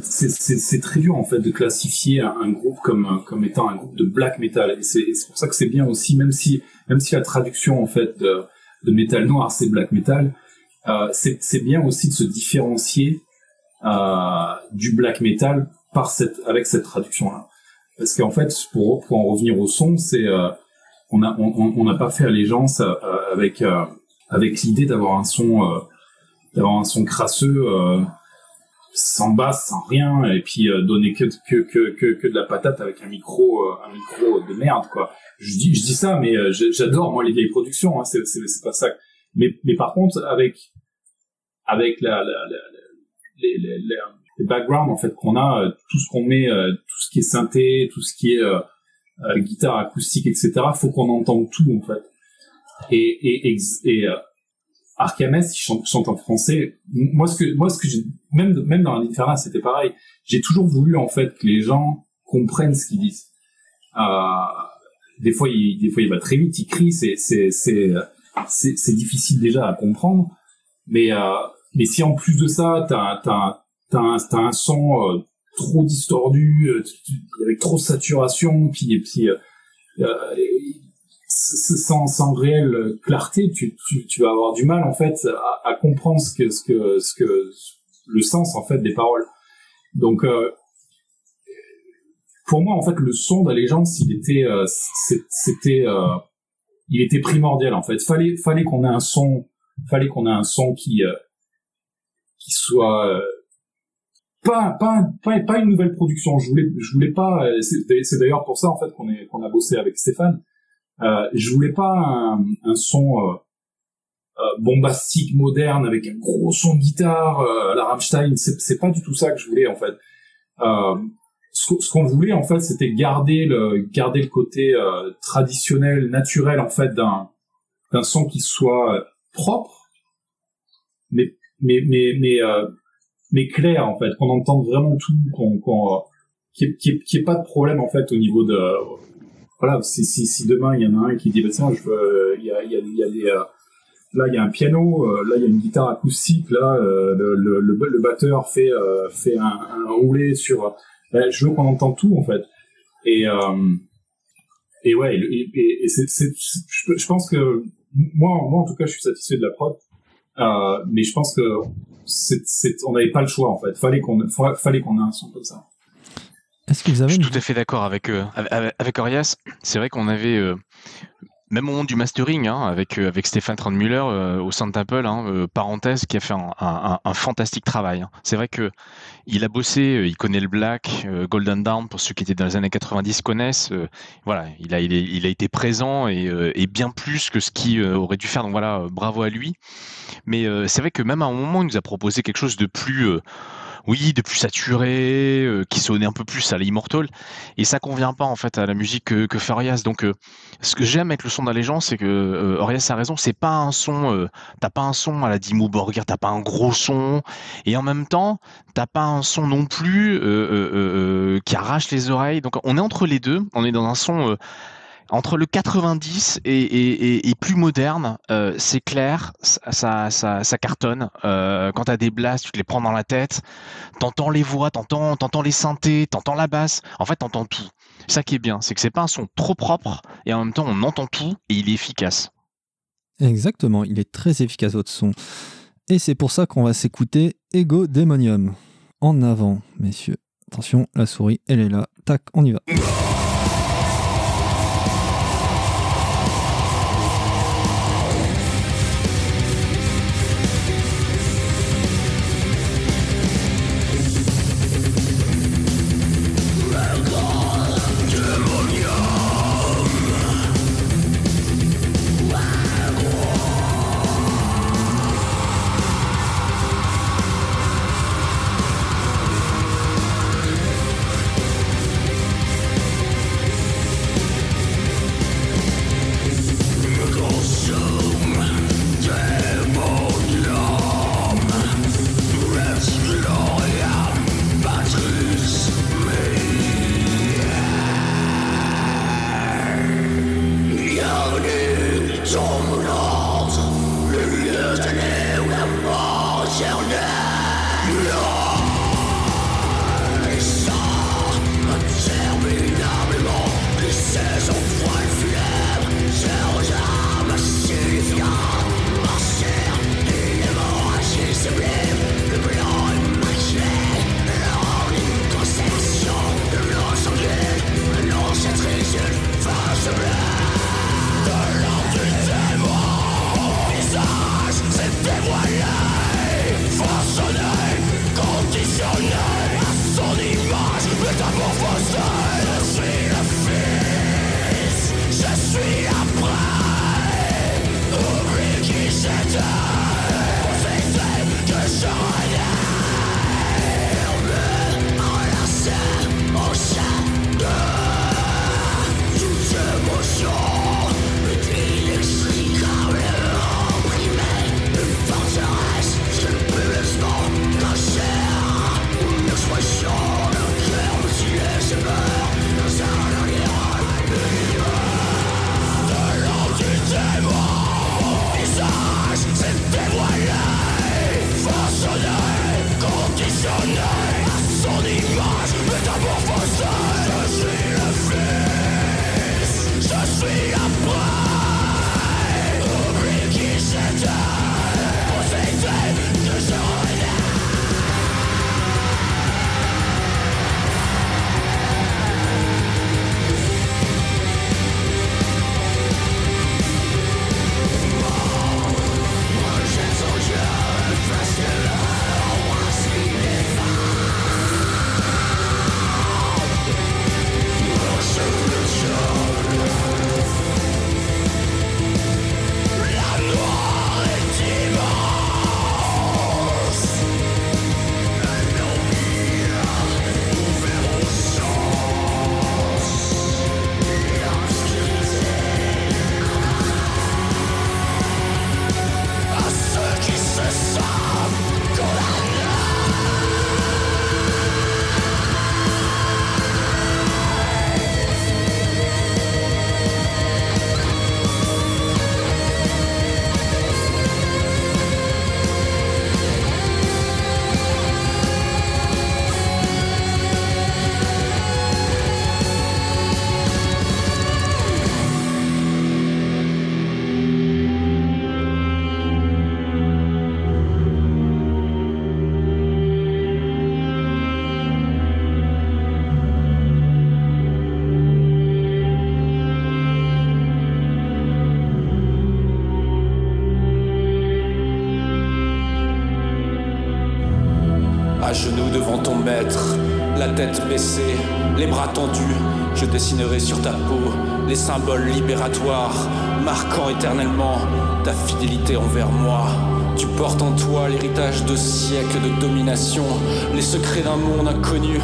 c'est très dur en fait de classifier un, groupe comme étant un groupe de black metal et c'est pour ça que c'est bien aussi même si même si la traduction en fait de, de métal noir c'est black metal euh, c'est bien aussi de se différencier euh, du black metal par cette avec cette traduction là. Parce qu'en fait, pour en revenir au son, c'est on a on n'a pas fait allégeance avec avec l'idée d'avoir un son d'avoir un son crasseux sans basse, sans rien, et puis euh, donner que, que, que, que, que de la patate avec un micro, euh, un micro de merde, quoi. Je dis, je dis ça, mais euh, j'adore moi les vieilles productions, hein, c'est, c'est, pas ça. Mais, mais par contre, avec, avec la, la, la, les, les, les, backgrounds en fait qu'on a, tout ce qu'on met, tout ce qui est synthé, tout ce qui est guitare acoustique, etc. Faut qu'on entende tout en fait. Et, et, et, et Arcames, il chante, chante, en français. Moi, ce que, moi, ce que j'ai, même, même dans l'Inferno, c'était pareil. J'ai toujours voulu, en fait, que les gens comprennent ce qu'ils disent. Euh, des fois, il, des fois, il va très vite, il crie, c'est, c'est, c'est, c'est, difficile déjà à comprendre. Mais, euh, mais si en plus de ça, t'as, t'as, t'as un, t'as un son euh, trop distordu, euh, avec trop de saturation, puis, puis, euh, sans, sans réelle clarté, tu, tu, tu, vas avoir du mal en fait à, à, comprendre ce que, ce que, ce que le sens en fait des paroles. Donc euh, pour moi en fait le son d'Allégeance il était euh, c'était euh, il était primordial en fait. Fallait fallait qu'on ait un son fallait qu'on ait un son qui euh, qui soit pas, pas, pas, pas une nouvelle production. Je voulais, je voulais pas. C'est d'ailleurs pour ça en fait qu'on qu'on a bossé avec Stéphane euh, je voulais pas un, un son euh, euh, bombastique, moderne, avec un gros son de guitare à la Rammstein. C'est pas du tout ça que je voulais en fait. ce, qu'on voulait en fait, c'était garder le garder le côté traditionnel, naturel en fait d'un d'un son qui soit propre, mais mais mais mais mais clair en fait, qu'on entende vraiment tout, qu'on qu'on qu'il n'y ait, pas de problème en fait au niveau de voilà, si, si, si, demain il y en a un qui dit bah tiens, je veux, il y a, il y a, y a des, euh, là il y a un piano, euh, là il y a une guitare acoustique, là euh, le, le, le, batteur fait fait un, un roulé sur, bah, je veux qu'on entende tout en fait. Et et ouais, et, et, c'est, je, je, pense que moi, moi en tout cas, je suis satisfait de la prod, mais je pense que c'est, c'est, on n'avait pas le choix en fait. Fallait qu'on, fallait qu'on ait un son comme ça. Est-ce que vous avez Je suis tout à fait d'accord avec, euh, avec, Orias. C'est vrai qu'on avait, euh, même au moment du mastering, hein, avec, euh, avec Stéphane Trandmüller au sein de Apple, hein, parenthèse, qui a fait un, un, fantastique travail. Hein. C'est vrai que il a bossé, il connaît le Black, Golden Dawn, pour ceux qui étaient dans les années 90 connaissent. voilà, il a, il, il, a été présent et, et bien plus que ce qu'il aurait dû faire. Donc voilà, bravo à lui. Mais c'est vrai que même à un moment, il nous a proposé quelque chose de plus oui, de plus saturé, euh, qui sonnait un peu plus à l'Immortal, et ça convient pas en fait à la musique que, que fait. Donc, euh, ce que j'aime avec le son d'Allégeance, c'est que euh, Orias a raison, c'est pas un son, t'as pas un son à la Dimmu Borgir, t'as pas un gros son, et en même temps, t'as pas un son non plus qui arrache les oreilles. Donc, on est entre les deux, on est dans un son entre le 90 et, plus moderne, euh, c'est clair, ça cartonne. Euh, quand t'as des blasts, tu te les prends dans la tête, t'entends les voix, t'entends, t'entends les synthés, t'entends la basse. En fait, t'entends tout. Ça qui est bien, c'est que c'est pas un son trop propre et en même temps on entend tout et il est efficace. Exactement, il est très efficace votre son. Et c'est pour ça qu'on va s'écouter Ego Demonium. En avant, messieurs. Attention, la souris, elle est là. Tac, on y va. children. Sur ta peau les symboles libératoires, marquant éternellement ta fidélité envers moi. Tu portes en toi l'héritage de siècles de domination, les secrets d'un monde inconnu,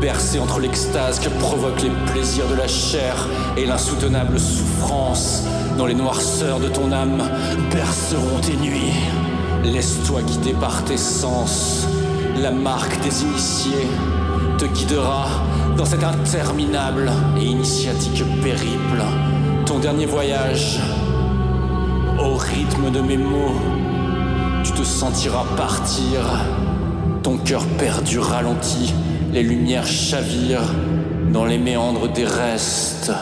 bercé entre l'extase que provoquent les plaisirs de la chair et l'insoutenable souffrance. Dans les noirceurs de ton âme berceront tes nuits. Laisse-toi guider par tes sens, la marque des initiés te guidera dans cet interminable et initiatique périple. Ton dernier voyage, au rythme de mes mots, tu te sentiras partir. Ton cœur perdu ralentit, les lumières chavirent dans les méandres des restes.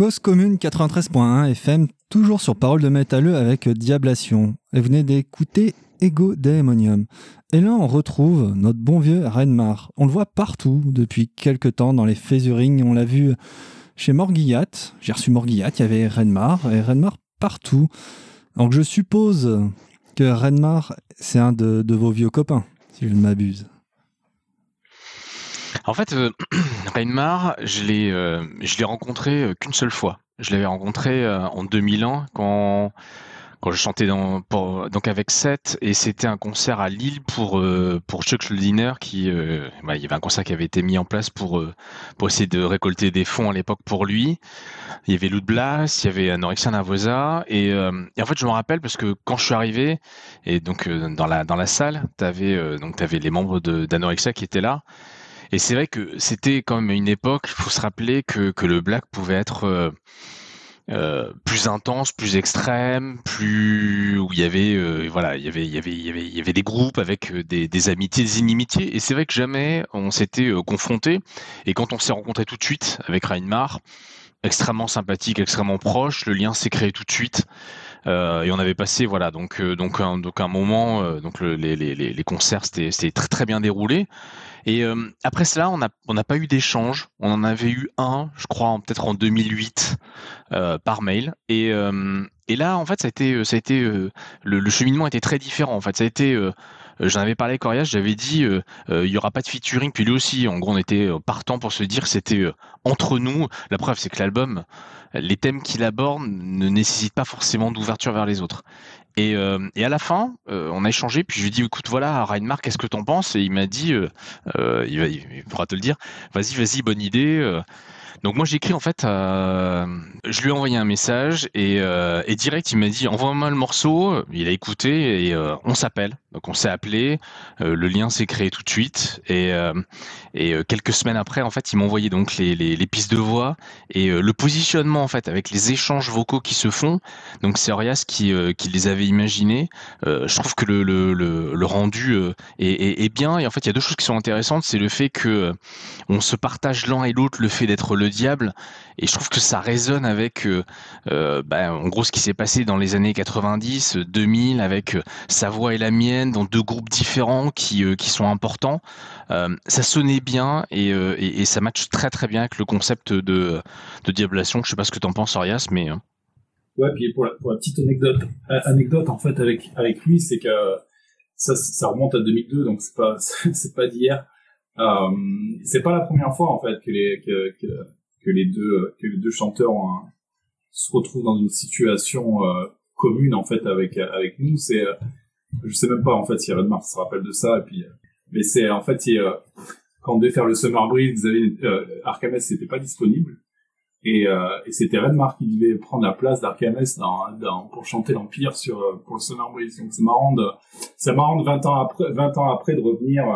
Cause commune 93.1 FM, toujours sur Parole de Métalleux avec Diablation. Et vous venez d'écouter Ego Daemonium. Et là, on retrouve notre bon vieux Renmar. On le voit partout depuis quelques temps dans les featuring. On l'a vu chez Morguillat. J'ai reçu Morguillat, il y avait Renmar. Et Renmar partout. Donc je suppose que Renmar, c'est un de vos vieux copains, si je ne m'abuse. En fait, euh, Reinmar, je l'ai, euh, je l'ai rencontré euh, qu'une seule fois. Je l'avais rencontré en 2001 quand quand je chantais donc avec Seth et c'était un concert à Lille pour pour Chuck Schuldiner qui bah, il y avait un concert qui avait été mis en place pour pour essayer de récolter des fonds à l'époque pour lui. Il y avait Lou il y avait Anorexia Nervosa et, en fait je me rappelle parce que quand je suis arrivé et donc dans la dans la salle, tu avais donc tu avais les membres d'Anorexia qui étaient là Et c'est vrai que c'était quand même une époque, il faut se rappeler que, que le black pouvait être euh, euh, plus intense, plus extrême, plus où il y avait euh, voilà, il y avait il y avait il y avait il y avait des groupes avec des, amitiés, des inimitiés. Et c'est vrai que jamais on s'était confronté. Et quand on s'est rencontré tout de suite avec Reinmar, extrêmement sympathique, extrêmement proche, le lien s'est créé tout de suite. Et on avait passé voilà donc donc un, donc un moment donc le, les, les, les concerts c'était très très bien déroulé et après cela on n'a pas eu d'échange on en avait eu un je crois peut-être en 2008 par mail et et là en fait ça a été ça a été le, cheminement était très différent en fait ça a été J'en avais parlé avec Corias, j'avais dit euh, il y aura pas de featuring, puis lui aussi, en gros, on était partant pour se dire c'était entre nous. La preuve, c'est que l'album, les thèmes qu'il aborde ne nécessitent pas forcément d'ouverture vers les autres. Et, euh, et, à la fin, euh, on a échangé, puis je lui ai dit, écoute, voilà, Reinmark, qu'est-ce que t'en penses? Et il m'a dit, euh, il, il, pourra te le dire, vas-y, vas-y, bonne idée. Donc moi j'ai écrit en fait, euh, je lui ai envoyé un message et, euh, et direct il m'a dit envoie-moi le morceau. Il a écouté et euh, on s'appelle. Donc on s'est appelé, le lien s'est créé tout de suite et, et quelques semaines après en fait il m'a envoyé donc les, les, pistes de voix et le positionnement en fait avec les échanges vocaux qui se font. Donc c'est Orias qui, qui les avait imaginés. je trouve que le, le, le, le rendu est, est, est, bien et en fait il y a deux choses qui sont intéressantes. C'est le fait que on se partage l'un et l'autre le fait d'être le diable. Et je trouve que ça résonne avec, euh, euh, bah, en gros, ce qui s'est passé dans les années 90, 2000, avec euh, sa voix et la mienne, dans deux groupes différents qui, qui sont importants. Ça sonnait bien et, ça matche très très bien avec le concept de, diablation. Je sais pas ce que tu en penses, Arias, mais. Ouais, puis pour la, pour la petite anecdote, anecdote en fait avec avec lui, c'est que ça, ça remonte à 2002, donc c'est pas c'est pas d'hier. Euh, c'est pas la première fois en fait que les que, que, que les deux que les deux chanteurs se retrouvent dans une situation euh, commune en fait avec avec nous. C'est euh, je sais même pas en fait si Redmar se rappelle de ça et puis euh, mais c'est en fait euh, quand on devait faire le Summer Breeze, avez euh, Arkames n'était pas disponible et, et c'était Redmar qui devait prendre la place d'Arkames dans, dans, pour chanter l'Empire sur pour le Summer Breeze. Donc c'est marrant de c'est marrant de 20 ans après 20 ans après de revenir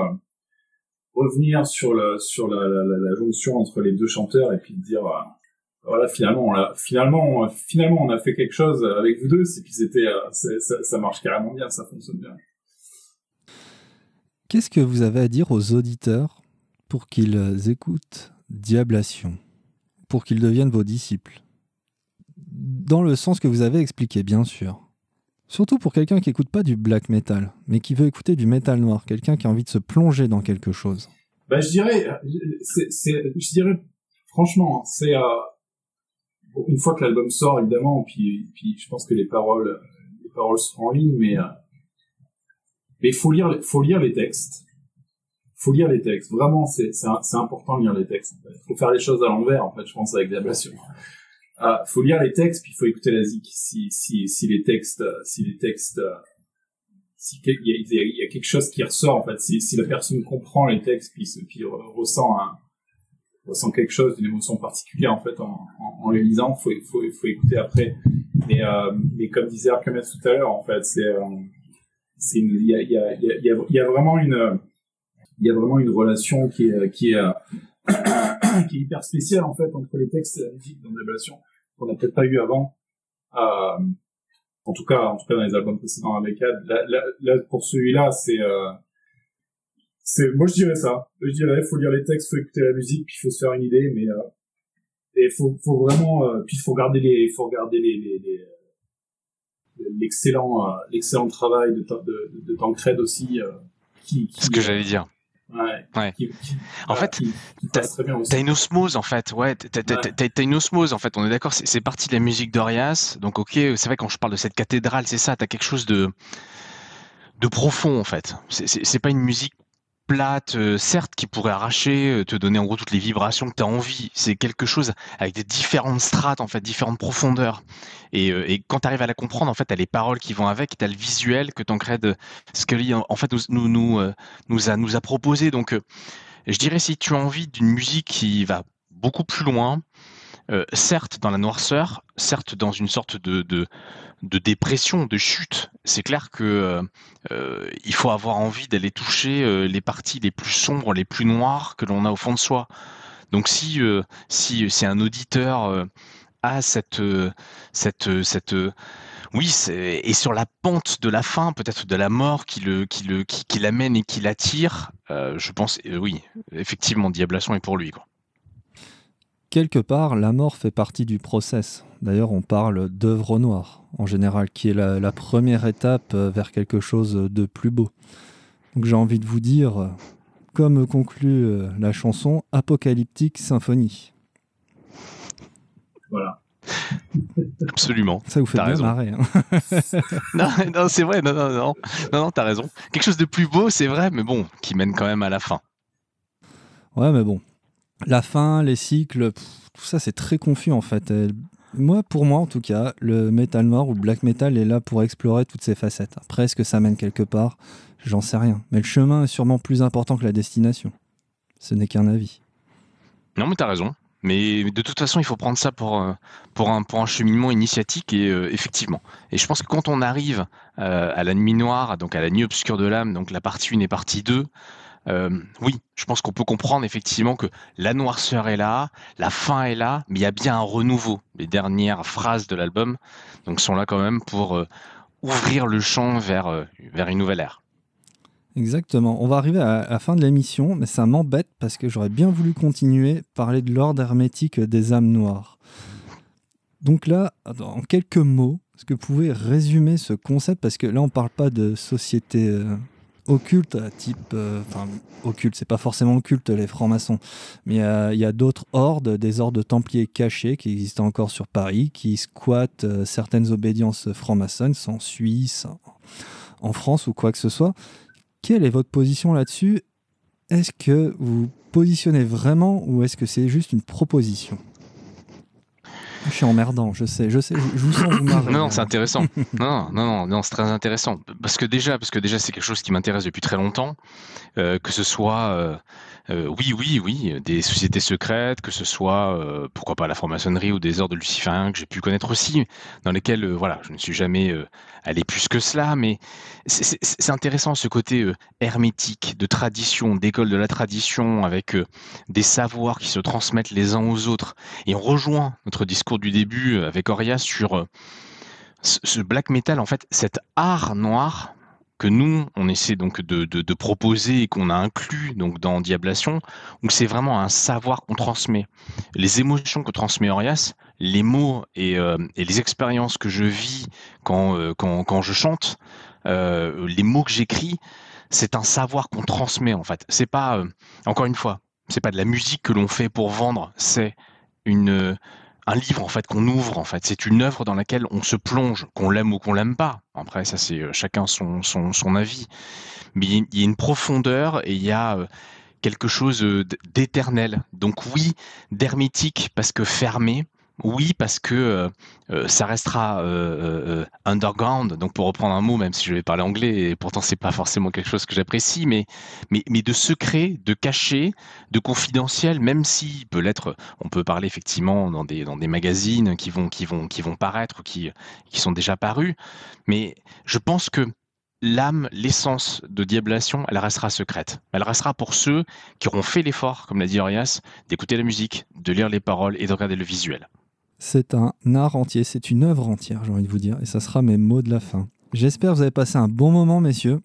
revenir sur la sur la, jonction entre les deux chanteurs et puis dire euh, voilà finalement on a, fait quelque chose avec vous deux et puis c'était euh, ça marche carrément bien ça fonctionne bien. Qu'est-ce que vous avez à dire aux auditeurs pour qu'ils écoutent Diablation pour qu'ils deviennent vos disciples? Dans le sens que vous avez expliqué bien sûr Surtout pour quelqu'un qui écoute pas du black metal, mais qui veut écouter du metal noir, quelqu'un qui a envie de se plonger dans quelque chose. Bah, je dirais, je dirais, franchement, c'est euh, une fois que l'album sort, évidemment, puis, je pense que les paroles, les paroles seront en ligne, mais euh, mais faut lire, faut lire les textes. Faut lire les textes. Vraiment, c'est, important de lire les textes. En fait. Faut faire les choses à l'envers, en fait, je pense, avec Diablation. Ah, faut lire les textes, puis il faut écouter la zik. Si, si, si les textes, si les textes, si il y, y, y a, quelque chose qui ressort en fait, si, si la personne comprend les textes, puis, puis ressent un, ressent quelque chose, une émotion particulière en fait en, en, en les lisant, faut, faut, faut écouter après. Mais, euh, mais comme disait Arkames tout à l'heure, en fait, c'est, euh, c'est il y a, il y a, y y a vraiment une, il y a vraiment une relation qui est, qui est qui est hyper spécial en fait entre les textes et la musique dans Révélation qu'on n'a peut-être pas eu avant. Euh, en tout cas, en tout cas dans les albums précédents avec Ad. Là, là, là pour celui-là, c'est euh, c'est moi je dirais ça. Je dirais faut lire les textes, faut écouter la musique, puis faut se faire une idée, mais euh, et faut faut vraiment euh, puis faut regarder les faut regarder les, les, les l'excellent euh, l'excellent travail de de, de, de Tancred aussi euh, qui, qui ce que j'allais dire Ouais. ouais. Qui, qui, en fait, t'as une osmose en fait. Ouais, t'as ouais. une osmose en fait. On est d'accord. C'est parti de la musique d'Orias. Donc ok, c'est vrai quand je parle de cette cathédrale, c'est ça. T'as quelque chose de de profond en fait. C'est pas une musique plate, euh, certes, qui pourrait arracher, euh, te donner en gros toutes les vibrations que tu as envie. C'est quelque chose avec des différentes strates, en fait, différentes profondeurs. Et, euh, et quand tu arrives à la comprendre, en fait, tu as les paroles qui vont avec, tu as le visuel que Tancred Scully, en fait, nous, nous, nous, nous, a, nous a proposé. Donc, je dirais, si tu as envie d'une musique qui va beaucoup plus loin, certes dans la noirceur, certes dans une sorte de, de, dépression, de chute. C'est clair que il faut avoir envie d'aller toucher les parties les plus sombres, les plus noires que l'on a au fond de soi. Donc si si, un auditeur a cette cette cette oui, et sur la pente de la fin, peut-être de la mort qui le, qui le, qui, l'amène et qui l'attire, euh, je pense, euh, oui, effectivement, Diablation est pour lui. Quoi. Quelque part, la mort fait partie du process. D'ailleurs, on parle d'œuvre noire, en général, qui est la, première étape euh, vers quelque chose de plus beau. Donc j'ai envie de vous dire, comme conclut la chanson Apocalyptique Symphonie. Voilà. Absolument. Ça vous fait bien marrer. Hein. non, non c'est vrai. Non, non, non, non, non t'as raison. Quelque chose de plus beau, c'est vrai, mais bon, qui mène quand même à la fin. Ouais, mais bon, la fin, les cycles, tout ça, c'est très confus en fait. moi, pour moi, en tout cas, le metal noir ou black metal est là pour explorer toutes ces facettes. Après, est-ce que ça mène quelque part? J'en sais rien. Mais le chemin est sûrement plus important que la destination. Ce n'est qu'un avis. Non, mais t'as raison. Mais de toute façon, il faut prendre ça pour, euh, pour, un, pour un cheminement initiatique et euh, effectivement. Et je pense que quand on arrive euh, à la nuit noire, donc à la nuit obscure de l'âme, donc la partie 1 et partie 2, oui, je pense qu'on peut comprendre effectivement que la noirceur est là, la fin est là, mais il y a bien un renouveau. Les dernières phrases de l'album donc sont là quand même pour ouvrir le champ vers, vers une nouvelle ère. Exactement. On va arriver à la fin de l'émission, mais ça m'embête parce que j'aurais bien voulu continuer parler de l'ordre hermétique des âmes noires. Donc là, en quelques mots, est-ce que vous pouvez résumer ce concept? Parce que là, on ne parle pas de société euh, occulte, type. Euh, enfin, occulte, c'est pas forcément occulte, les francs-maçons. Mais il y a d'autres hordes, des ordres templiers cachés qui existent encore sur Paris, qui squattent euh, certaines obédiences franc-maçonnes, en Suisse, en France ou quoi que ce soit. Quelle est votre position là-dessus? Est-ce que vous positionnez vraiment ou est-ce que c'est juste une proposition? Je suis emmerdant, je sais, je sais, je vous sens vous marrer. Non, non, c'est intéressant. non, non, non, non, c'est très intéressant. Parce que déjà, parce que déjà, c'est quelque chose qui m'intéresse depuis très longtemps, euh, que ce soit euh, oui, oui, oui, des sociétés secrètes, que ce soit, euh, pourquoi pas la franc-maçonnerie ou des ordres lucifériens que j'ai pu connaître aussi, dans lesquels, euh, voilà, je ne suis jamais allé plus que cela, mais c'est intéressant ce côté hermétique, de tradition, d'école de la tradition, avec des savoirs qui se transmettent les uns aux autres. Et on rejoint notre discours du début avec Orias sur ce black metal, en fait, cet art noir que nous, on essaie donc de, proposer et qu'on a inclus donc dans Diablation, où c'est vraiment un savoir qu'on transmet. Les émotions que transmet Orias, les mots et, euh, les expériences que je vis quand, euh, quand, je chante, euh, les mots que j'écris, c'est un savoir qu'on transmet en fait. C'est pas, encore une fois, c'est pas de la musique que l'on fait pour vendre, c'est une un livre en fait qu'on ouvre en fait. C'est une œuvre dans laquelle on se plonge, qu'on l'aime ou qu'on l'aime pas. Après ça c'est euh, chacun son, son, son, avis. Mais il y a une profondeur et il y a euh, quelque chose euh, d'éternel. Donc oui, d'hermétique parce que fermé, oui, parce que euh, euh, ça restera euh, underground. Donc, pour reprendre un mot, même si je vais parler anglais, et pourtant c'est pas forcément quelque chose que j'apprécie, mais, mais, mais de secret, de caché, de confidentiel, même si peut l'être. On peut parler effectivement dans des dans des magazines qui vont qui vont qui vont paraître, qui qui sont déjà parus. Mais je pense que l'âme, l'essence de Diablation, elle restera secrète. Elle restera pour ceux qui auront fait l'effort, comme l'a dit Orias, d'écouter la musique, de lire les paroles et de regarder le visuel. C'est un art entier, c'est une œuvre entière, j'ai envie de vous dire, et ça sera mes mots de la fin. J'espère que vous avez passé un bon moment, messieurs.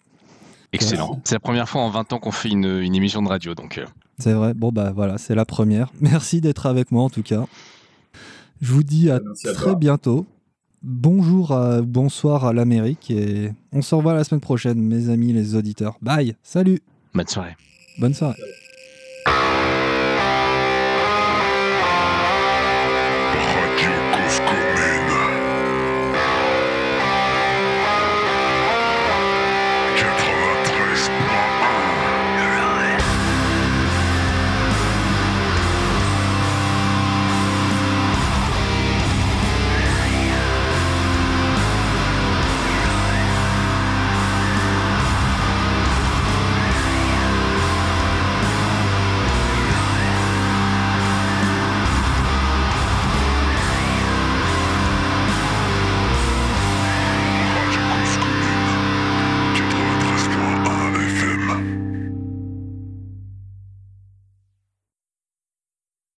Excellent. C'est la première fois en 20 ans qu'on fait une, émission de radio, donc. Euh. C'est vrai. Bon bah voilà, c'est la première. Merci d'être avec moi en tout cas. Je vous dis à très bientôt. Bonjour, bonsoir à l'Amérique et on se revoit la semaine prochaine, mes amis les auditeurs. Bye, salut. Bonne soirée. Bonne soirée.